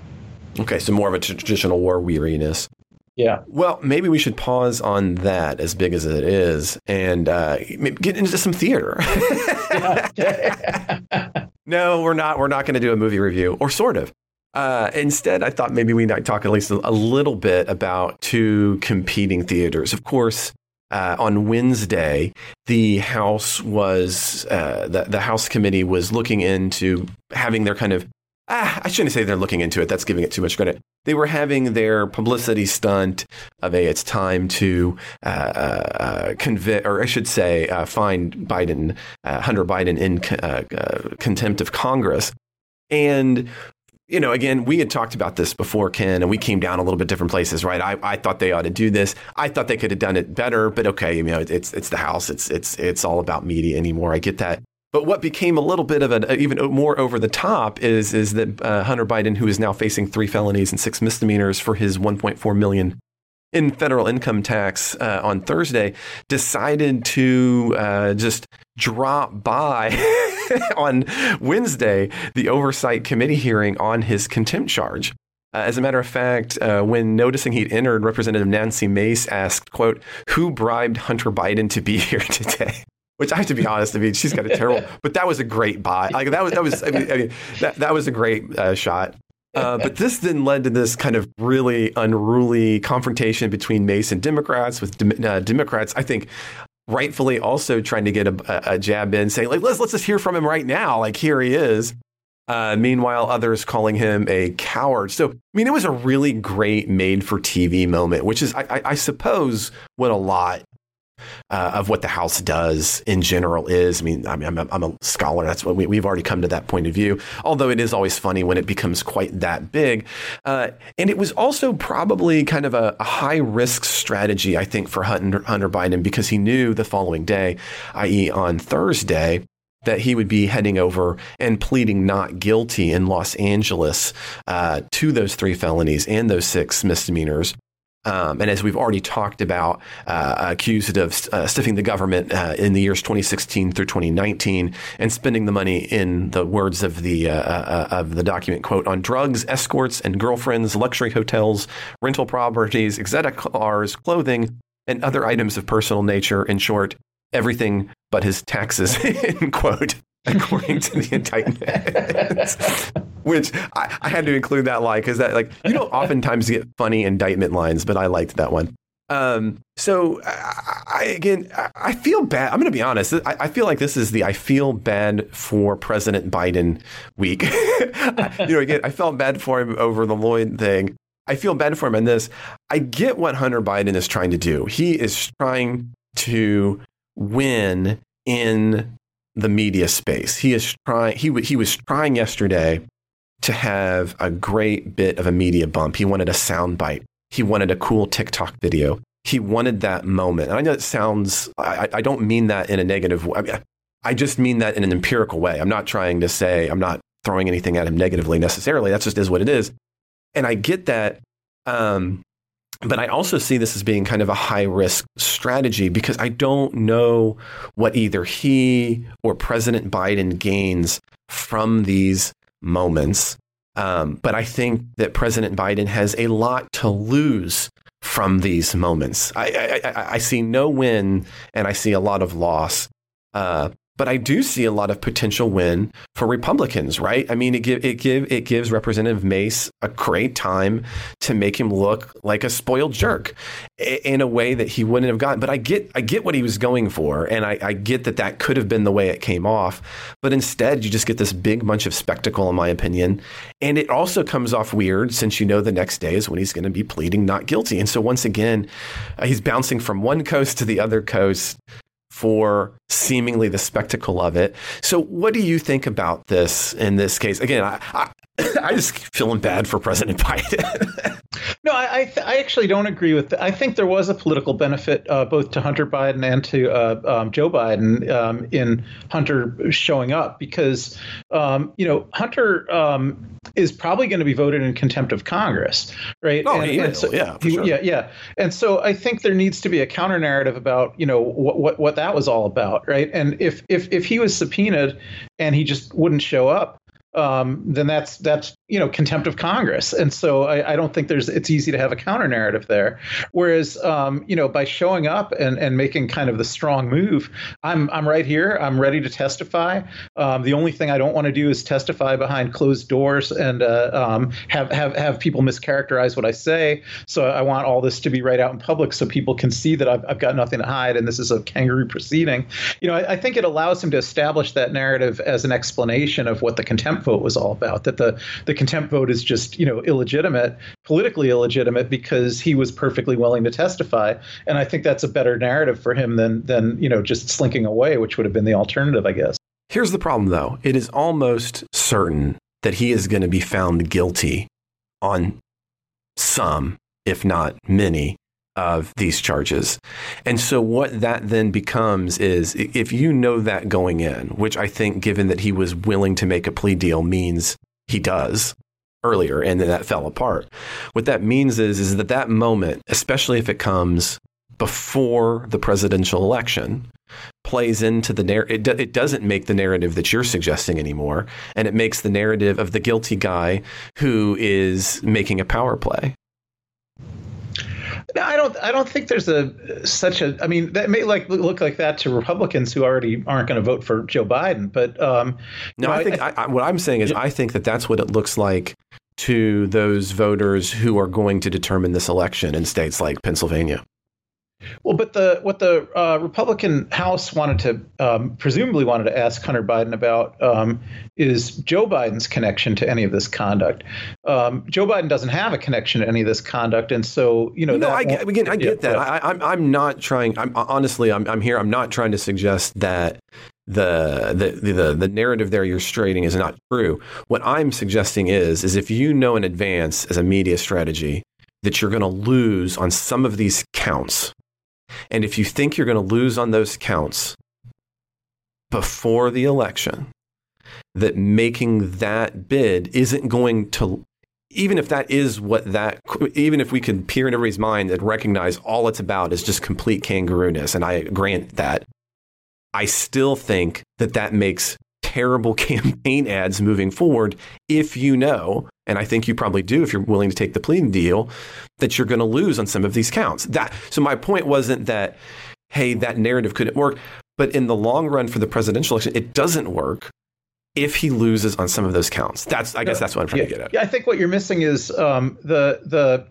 [SPEAKER 3] Okay, so more of a traditional war weariness.
[SPEAKER 4] Yeah.
[SPEAKER 3] Well, maybe we should pause on that, as big as it is, and uh, get into some theater. (laughs) (laughs) no, we're not. We're not going to do a movie review, or sort of. Uh, instead, I thought maybe we might talk at least a, little bit about two competing theaters. Of course, uh, on Wednesday, the House was uh, the the House committee was looking into having their kind of ah, I shouldn't say they're looking into it. That's giving it too much credit. They were having their publicity stunt of a it's time to uh, uh, convict, or I should say, uh, find Biden, uh, Hunter Biden in uh, uh, contempt of Congress. And you know, again, we had talked about this before, Ken, and we came down a little bit different places, right? I, I thought they ought to do this. I thought they could have done it better, but okay, you know, it's it's the House. It's it's it's all about media anymore. I get that. But what became a little bit of an even more over the top is is that uh, Hunter Biden, who is now facing three felonies and six misdemeanors for his 1.4 million in federal income tax uh, on Thursday, decided to uh, just drop by (laughs) (laughs) on Wednesday the oversight committee hearing on his contempt charge. Uh, as a matter of fact, uh, when noticing he'd entered, Representative Nancy Mace asked, "quote Who bribed Hunter Biden to be (laughs) here today?" Which I have to be honest, I mean, she's got a terrible, but that was a great buy. Like that was that was I mean, I mean that that was a great uh, shot. Uh, but this then led to this kind of really unruly confrontation between Mace and Democrats, with de- uh, Democrats, I think, rightfully also trying to get a, a, jab in, saying like, let's let's just hear from him right now. Like here he is. Uh, meanwhile, others calling him a coward. So, I mean, it was a really great made for TV moment, which is, I, I, I suppose, what a lot uh, of what the House does in general is. I mean, I am I'm, I'm a scholar. That's what we, have already come to that point of view. Although it is always funny when it becomes quite that big. Uh, and it was also probably kind of a, a, high risk strategy, I think, for Hunter, Hunter Biden because he knew the following day, i.e., on Thursday, that he would be heading over and pleading not guilty in Los Angeles uh, to those three felonies and those six misdemeanors. Um, and as we've already talked about, uh, accused of uh, stiffing the government uh, in the years 2016 through 2019 and spending the money, in the words of the uh, uh, of the document, quote, on drugs, escorts, and girlfriends, luxury hotels, rental properties, exotic cars, clothing, and other items of personal nature. In short, everything but his taxes, (laughs) end quote according to the indictment. Which I, I, had to include that line because that like you don't oftentimes get funny indictment lines, but I liked that one. Um, so I, I, again, I feel bad. I'm going to be honest. I, I, feel like this is the I feel bad for President Biden week. (laughs) you know, again, I felt bad for him over the Lloyd thing. I feel bad for him in this. I get what Hunter Biden is trying to do. He is trying to win in the media space. He is trying. He he was trying yesterday to have a great bit of a media bump. He wanted a soundbite. He wanted a cool TikTok video. He wanted that moment. And I know it sounds. I, I don't mean that in a negative way. I, mean, I just mean that in an empirical way. I'm not trying to say. I'm not throwing anything at him negatively necessarily. That just is what it is. And I get that. Um, but I also see this as being kind of a high risk strategy because I don't know what either he or President Biden gains from these moments. Um, but I think that President Biden has a lot to lose from these moments. I, I, I see no win and I see a lot of loss. Uh, but I do see a lot of potential win for Republicans, right? I mean, it give it give it gives Representative Mace a great time to make him look like a spoiled jerk in a way that he wouldn't have gotten. But I get I get what he was going for, and I, I get that that could have been the way it came off. But instead, you just get this big bunch of spectacle, in my opinion, and it also comes off weird since you know the next day is when he's going to be pleading not guilty, and so once again, uh, he's bouncing from one coast to the other coast for seemingly the spectacle of it. So, what do you think about this in this case? Again, I, (coughs) I just feeling bad for President (laughs) Biden.
[SPEAKER 4] no, I I, th- I, actually don't agree with that. I think there was a political benefit uh, both to Hunter Biden and to uh, um, Joe Biden um, in Hunter showing up because um, you know Hunter um, is probably going to be voted in contempt of Congress, right?
[SPEAKER 3] Oh, and, and so, yeah,
[SPEAKER 4] he,
[SPEAKER 3] sure.
[SPEAKER 4] yeah, yeah. And so I think there needs to be a counter narrative about you know what what what that was all about, right? And if if if he was subpoenaed and he just wouldn't show up, um, then that's that's you know contempt of Congress. And so I, I, don't think there's it's easy to have a counter narrative there. Whereas um, you know by showing up and, and making kind of the strong move, I'm I'm right here. I'm ready to testify. Um, the only thing I don't want to do is testify behind closed doors and uh, um, have have have people mischaracterize what I say. So I want all this to be right out in public so people can see that I've, I've got nothing to hide and this is a kangaroo proceeding. You know, I, I think it allows him to establish that narrative as an explanation of what the contempt vote was all about. That the the contempt vote is just you know illegitimate, politically illegitimate because he was perfectly willing to testify. And I think that's a better narrative for him than than you know just slinking away, which would have been the alternative, I guess.
[SPEAKER 3] Here's the problem, though. It is almost certain that he is going to be found guilty on some, if not many, of these charges. And so, what that then becomes is if you know that going in, which I think, given that he was willing to make a plea deal, means he does earlier and then that fell apart. What that means is, is that that moment, especially if it comes before the presidential election, plays into the narrative. It, do- it doesn't make the narrative that you're suggesting anymore. And it makes the narrative of the guilty guy who is making a power play.
[SPEAKER 4] No, I don't. I don't think there's a such a. I mean, that may like look like that to Republicans who already aren't going to vote for Joe Biden. But um,
[SPEAKER 3] no, I think I, I, what I'm saying is I think that that's what it looks like to those voters who are going to determine this election in states like Pennsylvania.
[SPEAKER 4] Well, but the what the uh, Republican House wanted to um, presumably wanted to ask Hunter Biden about um, is Joe Biden's connection to any of this conduct. Um, Joe Biden doesn't have a connection to any of this conduct, and so you know.
[SPEAKER 3] No, I, again, I get yeah, that. I, I'm I'm not trying. I'm honestly, I'm I'm here. I'm not trying to suggest that the, the the the narrative there you're stating is not true. What I'm suggesting is is if you know in advance as a media strategy that you're going to lose on some of these counts and if you think you're going to lose on those counts before the election, that making that bid isn't going to, even if that is what that, even if we can peer in everybody's mind and recognize all it's about is just complete kangarooness, and I grant that, I still think that that makes terrible (laughs) campaign ads moving forward if you know and I think you probably do if you're willing to take the plea deal, that you're going to lose on some of these counts. That so my point wasn't that hey that narrative couldn't work, but in the long run for the presidential election, it doesn't work if he loses on some of those counts. That's I guess that's what I'm trying
[SPEAKER 4] yeah,
[SPEAKER 3] to get at.
[SPEAKER 4] Yeah, I think what you're missing is um, the the.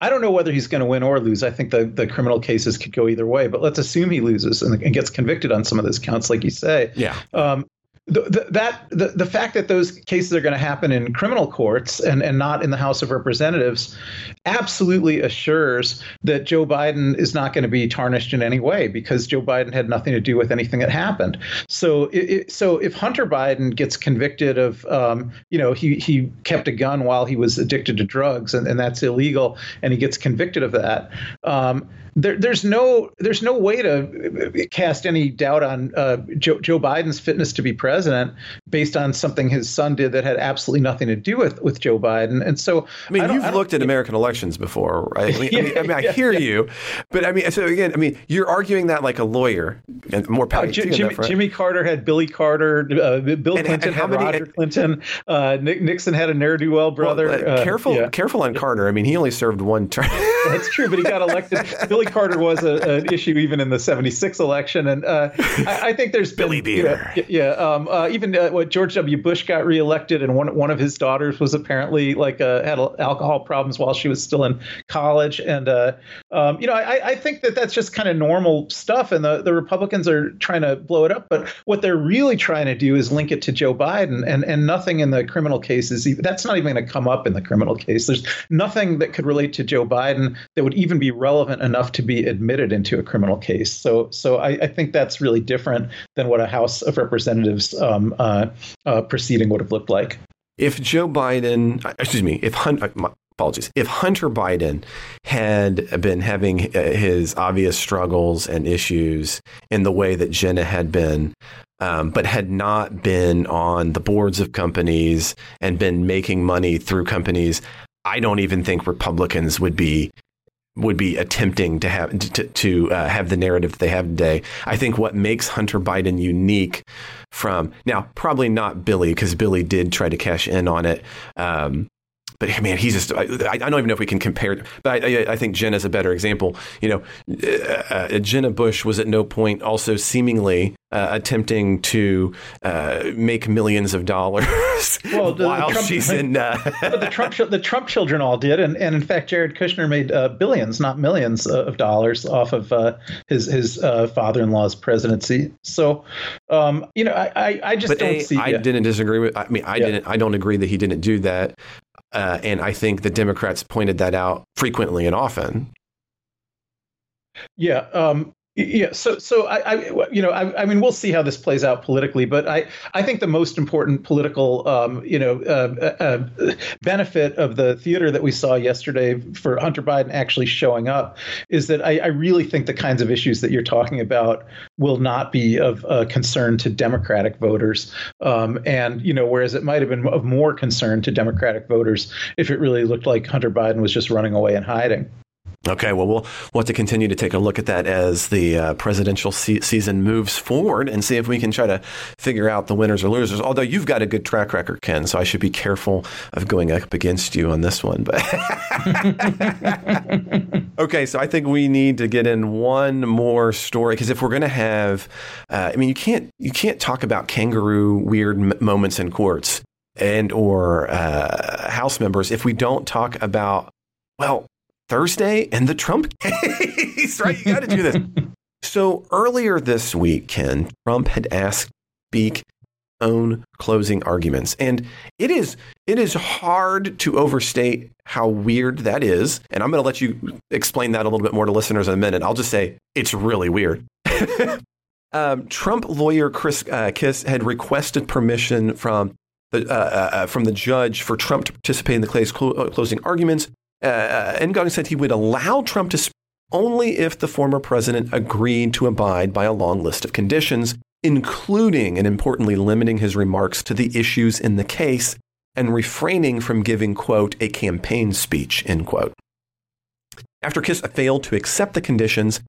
[SPEAKER 4] I don't know whether he's going to win or lose. I think the, the criminal cases could go either way, but let's assume he loses and, and gets convicted on some of those counts, like you say.
[SPEAKER 3] Yeah. Um,
[SPEAKER 4] the, that the, the fact that those cases are going to happen in criminal courts and, and not in the House of Representatives absolutely assures that Joe Biden is not going to be tarnished in any way because Joe Biden had nothing to do with anything that happened. So it, it, so if Hunter Biden gets convicted of um, you know he he kept a gun while he was addicted to drugs and, and that's illegal and he gets convicted of that. Um, there, there's no there's no way to cast any doubt on uh, Joe, Joe, Biden's fitness to be president based on something his son did that had absolutely nothing to do with with Joe Biden. And so,
[SPEAKER 3] I mean, I you've I looked at American elections before, right? I mean, (laughs) yeah, I, mean, I, mean, I yeah, hear yeah. you, but I mean, so again, I mean, you're arguing that like a lawyer, and more power. Uh,
[SPEAKER 4] Jimmy, Jimmy, Carter had Billy Carter, uh, Bill and, Clinton and had many, Roger Clinton, uh, Nixon had a ne'er do well brother.
[SPEAKER 3] Well, uh, careful, careful on Carter. I mean, he only served one term. (laughs)
[SPEAKER 4] That's true, but he got elected. Billy Carter was a, an issue even in the '76 election, and uh, I, I, think there's
[SPEAKER 3] Billy
[SPEAKER 4] been,
[SPEAKER 3] Beer.
[SPEAKER 4] Yeah, yeah um, uh, even uh, what George W. Bush got reelected, and one one of his daughters was apparently like uh, had alcohol problems while she was still in college, and uh, um, you know I, I think that that's just kind of normal stuff, and the the Republicans are trying to blow it up, but what they're really trying to do is link it to Joe Biden, and and nothing in the criminal cases that's not even going to come up in the criminal case. There's nothing that could relate to Joe Biden that would even be relevant enough to be admitted into a criminal case. So, so I, I think that's really different than what a House of Representatives um, uh, uh, proceeding would have looked like.
[SPEAKER 3] If Joe Biden, excuse me, if Hunter, uh, apologies, if Hunter Biden had been having uh, his obvious struggles and issues in the way that Jenna had been, um, but had not been on the boards of companies and been making money through companies, I don't even think Republicans would be would be attempting to have to, to uh, have the narrative that they have today. I think what makes Hunter Biden unique from now probably not Billy because Billy did try to cash in on it. Um, but man, he's just, I, I, don't even know if we can compare. But I, I, think Jen is a better example. You know, uh, uh, Jenna Bush was at no point also seemingly uh, attempting to uh, make millions of dollars well, the, (laughs) while the Trump, she's in.
[SPEAKER 4] Uh, (laughs) the Trump the Trump children all did, and, and in fact, Jared Kushner made uh, billions, not millions, of dollars off of his his father-in-law's presidency. So, um, you know, I I, just
[SPEAKER 3] but
[SPEAKER 4] don't
[SPEAKER 3] a,
[SPEAKER 4] see.
[SPEAKER 3] I didn't disagree with. I mean, I yeah. didn't. I don't agree that he didn't do that. Uh, and I think the Democrats pointed that out frequently and often.
[SPEAKER 4] Yeah, um, yeah, so so I, I you know I, I, mean we'll see how this plays out politically, but I I think the most important political um, you know uh, uh, uh, benefit of the theater that we saw yesterday for Hunter Biden actually showing up is that I, I really think the kinds of issues that you're talking about will not be of uh, concern to Democratic voters, um, and you know whereas it might have been of more concern to Democratic voters if it really looked like Hunter Biden was just running away and hiding.
[SPEAKER 3] Okay, well, we'll want to continue to take a look at that as the uh, presidential se- season moves forward and see if we can try to figure out the winners or losers. Although you've got a good track record, Ken, so I should be careful of going up against you on this one. But (laughs) okay, so I think we need to get in one more story because if we're going to have, uh, I mean, you can't you can't talk about kangaroo weird m- moments in courts and or uh, House members if we don't talk about well Thursday and the Trump (laughs) case, right? You got to do this. (laughs) so earlier this week, Ken, Trump had asked speak own closing arguments. And it is it is hard to overstate how weird that is. And I'm going to let you explain that a little bit more to listeners in a minute. I'll just say it's really weird. (laughs) um, Trump lawyer Chris uh, Kiss had requested permission from the uh, uh, uh from the judge for Trump to participate in the case uh, closing arguments. Uh, Engoron said he would allow Trump to speak only if the former president agreed to abide by a long list of conditions, including and importantly limiting his remarks to the issues in the case and refraining from giving, quote, a campaign speech, end quote. After Kiss failed to accept the conditions,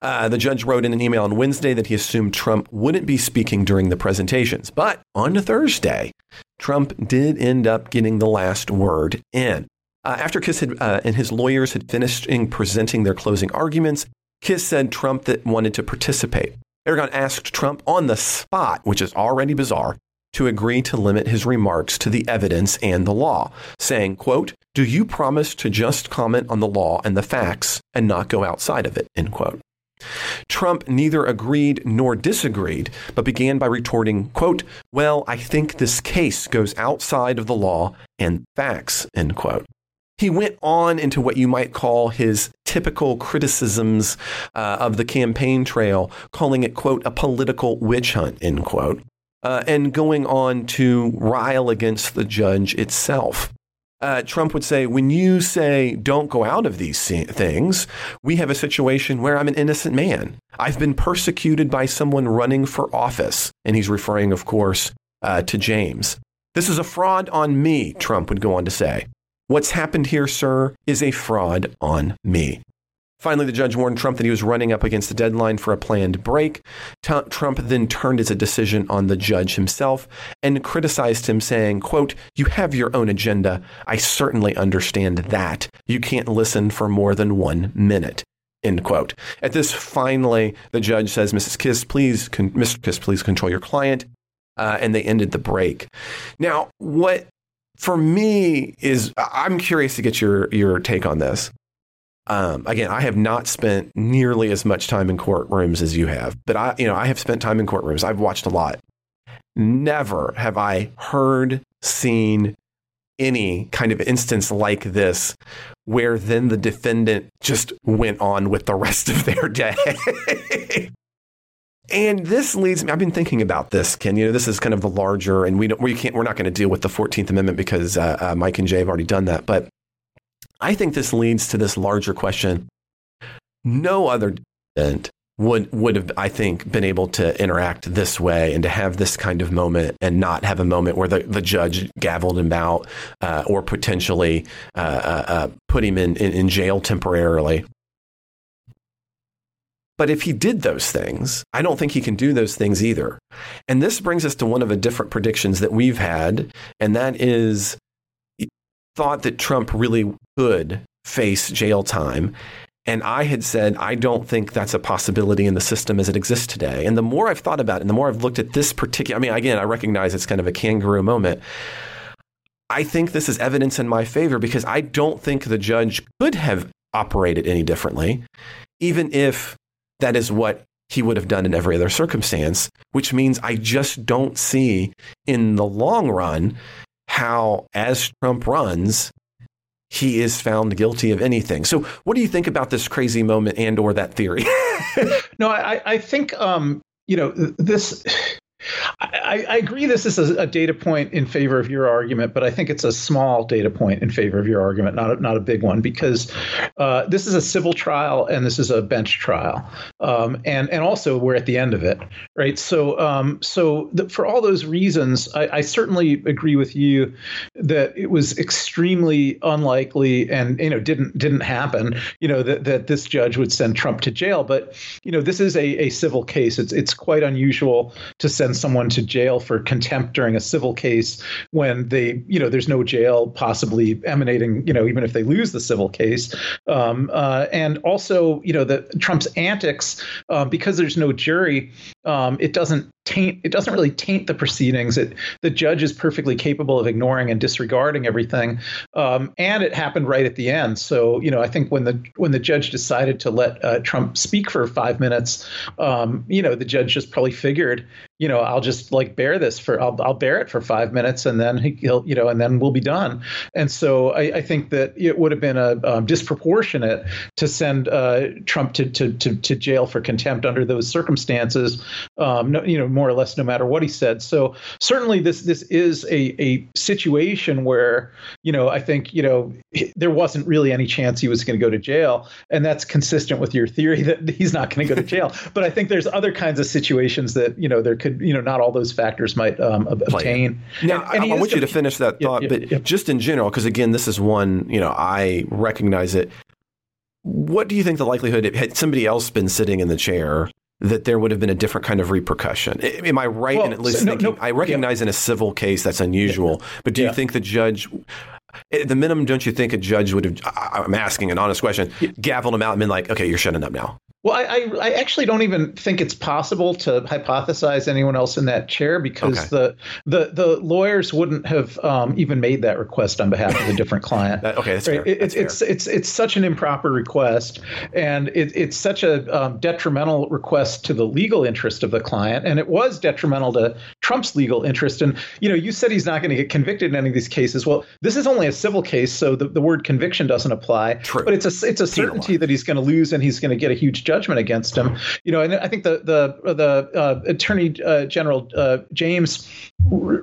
[SPEAKER 3] uh, the judge wrote in an email on Wednesday that he assumed Trump wouldn't be speaking during the presentations. But on Thursday, Trump did end up getting the last word in. Uh, after Kiss had, uh, and his lawyers had finished presenting their closing arguments, Kiss said Trump that wanted to participate. Engoron asked Trump on the spot, which is already bizarre, to agree to limit his remarks to the evidence and the law, saying, quote, Do you promise to just comment on the law and the facts and not go outside of it? End quote. Trump neither agreed nor disagreed, but began by retorting, quote, Well, I think this case goes outside of the law and facts, end quote. He went on into what you might call his typical criticisms uh, of the campaign trail, calling it, quote, a political witch hunt, end quote, uh, and going on to rile against the judge itself. Uh, Trump would say, when you say don't go out of these things, we have a situation where I'm an innocent man. I've been persecuted by someone running for office. And he's referring, of course, uh, to James. This is a fraud on me, Trump would go on to say. What's happened here, sir, is a fraud on me. Finally, the judge warned Trump that he was running up against the deadline for a planned break. T- Trump then turned his decision on the judge himself and criticized him, saying, quote, You have your own agenda. I certainly understand that. You can't listen for more than one minute. End quote. At this, finally, the judge says, Mrs. Kiss, please, con- Mr. Kiss, please control your client. Uh, and they ended the break. Now, what for me is I'm curious to get your your take on this. Um, again, I have not spent nearly as much time in courtrooms as you have, but I, you know, I have spent time in courtrooms. I've watched a lot. Never have I heard, seen any kind of instance like this where then the defendant just went on with the rest of their day. (laughs) And this leads me. I've been thinking about this, Ken. You know, this is kind of the larger, and we don't, we can't, we're not going to deal with the Fourteenth Amendment because uh, uh, Mike and Jay have already done that. But I think this leads to this larger question. No other defendant would would have, I think, been able to interact this way and to have this kind of moment and not have a moment where the, the judge gavelled him out uh, or potentially uh, uh, uh, put him in, in, in jail temporarily But if he did those things, I don't think he can do those things either. And this brings us to one of the different predictions that we've had, and that is thought that Trump really could face jail time. And I had said, I don't think that's a possibility in the system as it exists today. And the more I've thought about it, and the more I've looked at this particular, I mean, again, I recognize it's kind of a kangaroo moment. I think this is evidence in my favor because I don't think the judge could have operated any differently, even if that is what he would have done in every other circumstance, which means I just don't see in the long run how, as Trump runs, he is found guilty of anything. So, what do you think about this crazy moment and/or that theory? (laughs)
[SPEAKER 4] no, I, I think um, you know this. I, I, agree this is a, a, data point in favor of your argument, but I think it's a small data point in favor of your argument, not a, not a big one, because uh, this is a civil trial and this is a bench trial, um, and and also we're at the end of it, right? So um, so the, for all those reasons, I, I, certainly agree with you that it was extremely unlikely and you know didn't didn't happen, you know that that this judge would send Trump to jail, but you know this is a, a civil case. It's it's quite unusual to send someone to jail for contempt during a civil case when they, you know, there's no jail possibly emanating, you know, even if they lose the civil case. Um, uh, and also, you know, the Trump's antics, uh, because there's no jury, um, it doesn't taint it doesn't really taint the proceedings. It the judge is perfectly capable of ignoring and disregarding everything um, and it happened right at the end. So you know i think when the when the judge decided to let uh, trump speak for five minutes um, you know the judge just probably figured you know i'll just like bear this for i'll, I'll bear it for five minutes and then he'll you know and then we'll be done. And so i, I think that it would have been a disproportionate to send uh, trump to, to to to jail for contempt under those circumstances um, no, you know more or less no matter what he said. So certainly this this is a a situation where you know I think you know there wasn't really any chance he was going to go to jail, and that's consistent with your theory that he's not going to go to jail. (laughs) but I think there's other kinds of situations that you know there could you know not all those factors might um, obtain.
[SPEAKER 3] Now and, and I, I want you to finish that thought, yeah, yeah, but yeah. just in general, because again, this is one you know I recognize it. What do you think the likelihood had somebody else been sitting in the chair that there would have been a different kind of repercussion. Am I right well, in at least so, thinking? No, I recognize yeah. in a civil case that's unusual, yeah. but do yeah. you think the judge? At the minimum, don't you think a judge would have? I'm asking an honest question. Gavelled him out and been like, "Okay, you're shutting up now."
[SPEAKER 4] Well, I, I, actually don't even think it's possible to hypothesize anyone else in that chair because okay. the, the the lawyers wouldn't have um, even made that request on behalf of a different client.
[SPEAKER 3] that, okay, that's right? fair.
[SPEAKER 4] It,
[SPEAKER 3] that's
[SPEAKER 4] it's, fair. it's it's such an improper request, and it, it's such a um, detrimental request to the legal interest of the client, and it was detrimental to Trump's legal interest. And you know, you said he's not going to get convicted in any of these cases. Well, this is only a civil case, so the, the word conviction doesn't apply.
[SPEAKER 3] True.
[SPEAKER 4] But it's a it's a certainty that he's going to lose and he's going to get a huge judgment against him. You know, and I think the the the uh, Attorney uh, General uh,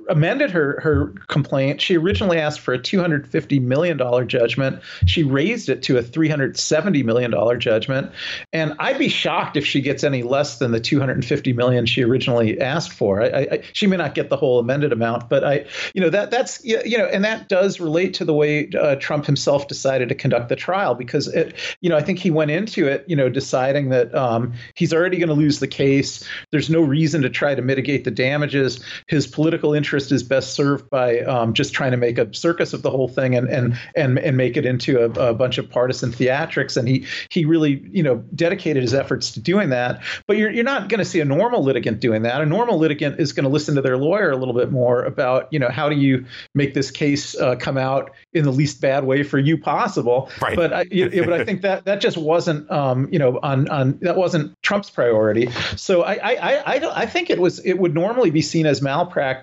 [SPEAKER 4] Amended her her complaint. She originally asked for a 250 million dollar judgment. She raised it to a 370 million dollar judgment, and I'd be shocked if she gets any less than the 250 million she originally asked for. I, I, she may not get the whole amended amount, but I, you know, that that's you know, and that does relate to the way uh, Trump himself decided to conduct the trial because it, you know, I think he went into it, you know, deciding that um, he's already going to lose the case. There's no reason to try to mitigate the damages. His political interest is best served by um, just trying to make a circus of the whole thing and and and and make it into a, a bunch of partisan theatrics. And he he really you know dedicated his efforts to doing that. But you're you're not going to see a normal litigant doing that. A normal litigant is going to listen to their lawyer a little bit more about you know how do you make this case uh, come out in the least bad way for you possible.
[SPEAKER 3] Right.
[SPEAKER 4] But I, you, but I think that that just wasn't um, you know on on that wasn't Trump's priority. So I, I, I, I think it was it would normally be seen as malpractice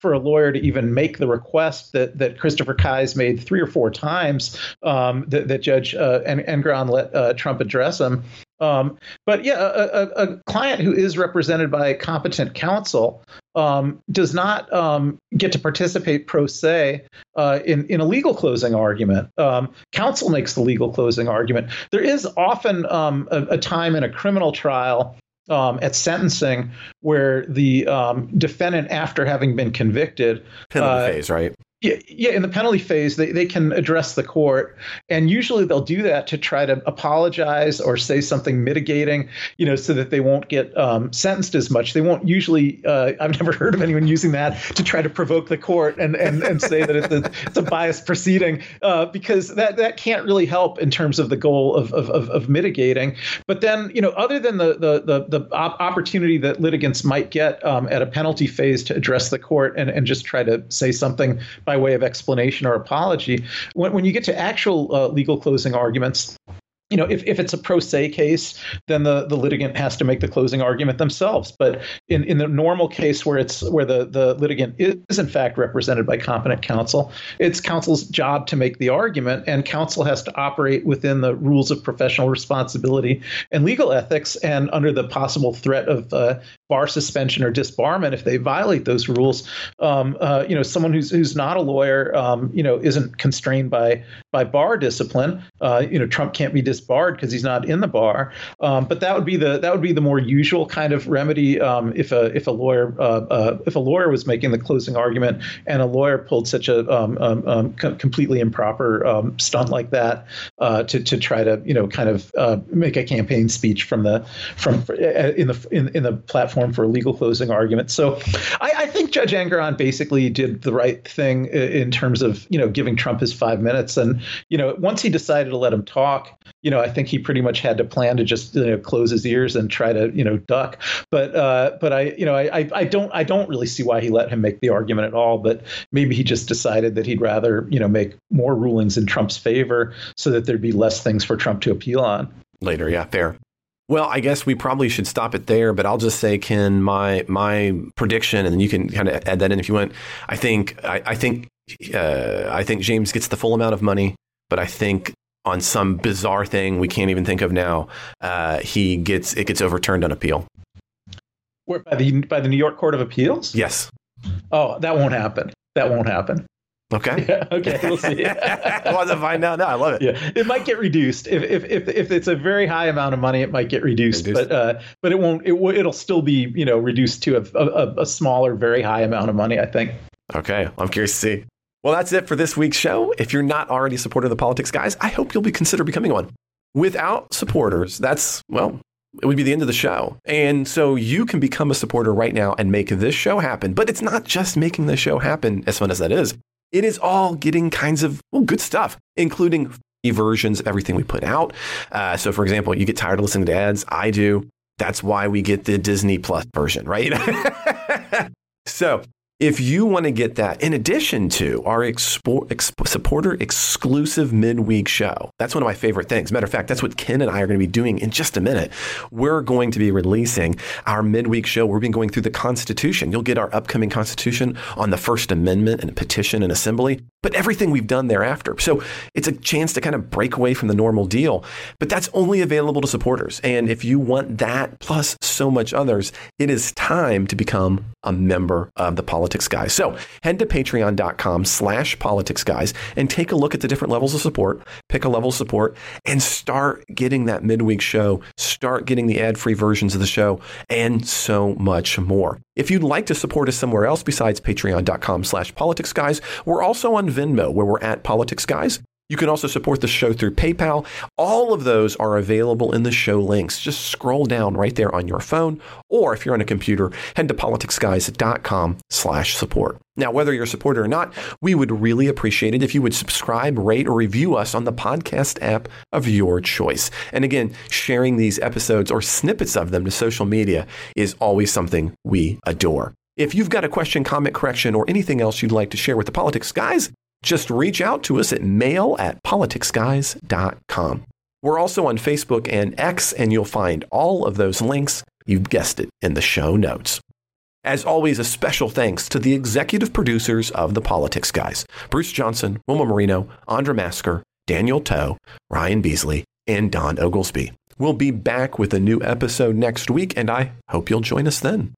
[SPEAKER 4] for a lawyer to even make the request that that Christopher Kise made three or four times um, that, that Judge uh, Engoron let uh, Trump address him. Um, but yeah, a, a, a, client who is represented by competent counsel um, does not um, get to participate pro se uh, in in a legal closing argument. Um, counsel makes the legal closing argument. There is often um, a, a, time in a criminal trial. Um, at sentencing, where the defendant, after having been convicted,
[SPEAKER 3] penalty uh, phase, right?
[SPEAKER 4] Yeah, yeah. In the penalty phase, they, they can address the court, and usually they'll do that to try to apologize or say something mitigating, you know, so that they won't get um, sentenced as much. They won't usually. Uh, I've never (laughs) heard of anyone using that to try to provoke the court and and, and say that it's a, it's a biased proceeding, uh, because that that can't really help in terms of the goal of of, of, of mitigating. But then, you know, other than the the the, the opportunity that litigants might get um, at a penalty phase to address the court and and just try to say something by by way of explanation or apology. When, when you get to actual uh, legal closing arguments, you know, if, if it's a pro se case, then the, the litigant has to make the closing argument themselves. But in, in the normal case where it's where the, the litigant is in fact represented by competent counsel, it's counsel's job to make the argument, and counsel has to operate within the rules of professional responsibility and legal ethics, and under the possible threat of uh, bar suspension or disbarment if they violate those rules. Um, uh, you know, someone who's who's not a lawyer, um, you know, isn't constrained by by bar discipline. Uh, you know, Trump can't be disbarred barred because he's not in the bar. Um, but that would be the that would be the more usual kind of remedy um, if a if a lawyer uh, uh, if a lawyer was making the closing argument and a lawyer pulled such a um, um, um completely improper um, stunt like that uh, to to try to you know kind of uh, make a campaign speech from the from uh, in the in, in the platform for a legal closing argument. So I, I think Judge Engoron basically did the right thing in terms of you know giving Trump his five minutes and you know once he decided to let him talk you know, I think he pretty much had to plan to just you know close his ears and try to you know duck. But uh, but I you know I, I don't I don't really see why he let him make the argument at all. But maybe he just decided that he'd rather you know make more rulings in Trump's favor so that there'd be less things for Trump to appeal on
[SPEAKER 3] later. Yeah, fair. Well, I guess we probably should stop it there, but I'll just say, Ken, my my prediction, and you can kind of add that in if you want. I think I, I think uh, I think James gets the full amount of money, but I think on some bizarre thing we can't even think of now, uh, he gets it gets overturned on appeal.
[SPEAKER 4] Where, by the by the New York Court of Appeals?
[SPEAKER 3] Yes.
[SPEAKER 4] Oh, that won't happen. That won't happen.
[SPEAKER 3] Okay. (laughs)
[SPEAKER 4] Yeah, okay. We'll see. (laughs)
[SPEAKER 3] I want to find out now. I love it.
[SPEAKER 4] Yeah, it might get reduced if if if, if it's a very high amount of money. It might get reduced, reduced. but uh, but it won't. It w- it'll still be you know reduced to a, a, a smaller, very high amount of money. I think.
[SPEAKER 3] Okay, I'm curious to see. Well, that's it for this week's show. If you're not already a supporter of the Politics Guys, I hope you'll be consider becoming one. Without supporters, that's, well, it would be the end of the show. And so you can become a supporter right now and make this show happen. But it's not just making the show happen, as fun as that is. It is all getting kinds of well, good stuff, including versions of everything we put out. Uh, so, for example, you get tired of listening to ads. I do. That's why we get the Disney Plus version, right? (laughs) so if you want to get that, in addition to our expo- exp- supporter exclusive midweek show, that's one of my favorite things. Matter of fact, that's what Ken and I are going to be doing in just a minute. We're going to be releasing our midweek show. We've been going through the Constitution. You'll get our upcoming Constitution on the First Amendment and petition and assembly, but everything we've done thereafter. So it's a chance to kind of break away from the normal deal. But that's only available to supporters. And if you want that plus so much others, it is time to become a member of the Politics Guys. So head to patreon.com slash politics guys and take a look at the different levels of support, pick a level of support, and start getting that midweek show, start getting the ad-free versions of the show, and so much more. If you'd like to support us somewhere else besides patreon.com slash politics guys, we're also on Venmo where we're at politics guys. You can also support the show through PayPal. All of those are available in the show links. Just scroll down right there on your phone, or if you're on a computer, head to politicsguys.com slash support. Now, whether you're a supporter or not, we would really appreciate it if you would subscribe, rate, or review us on the podcast app of your choice. And again, sharing these episodes or snippets of them to social media is always something we adore. If you've got a question, comment, correction, or anything else you'd like to share with the Politics Guys, just reach out to us at mail at politicsguys.com. We're also on Facebook and X, and you'll find all of those links, you've guessed it, in the show notes. As always, a special thanks to the executive producers of The Politics Guys Bruce Johnson, Wilma Marino, Andra Masker, Daniel Toe, Ryan Beasley, and Don Oglesby. We'll be back with a new episode next week, and I hope you'll join us then.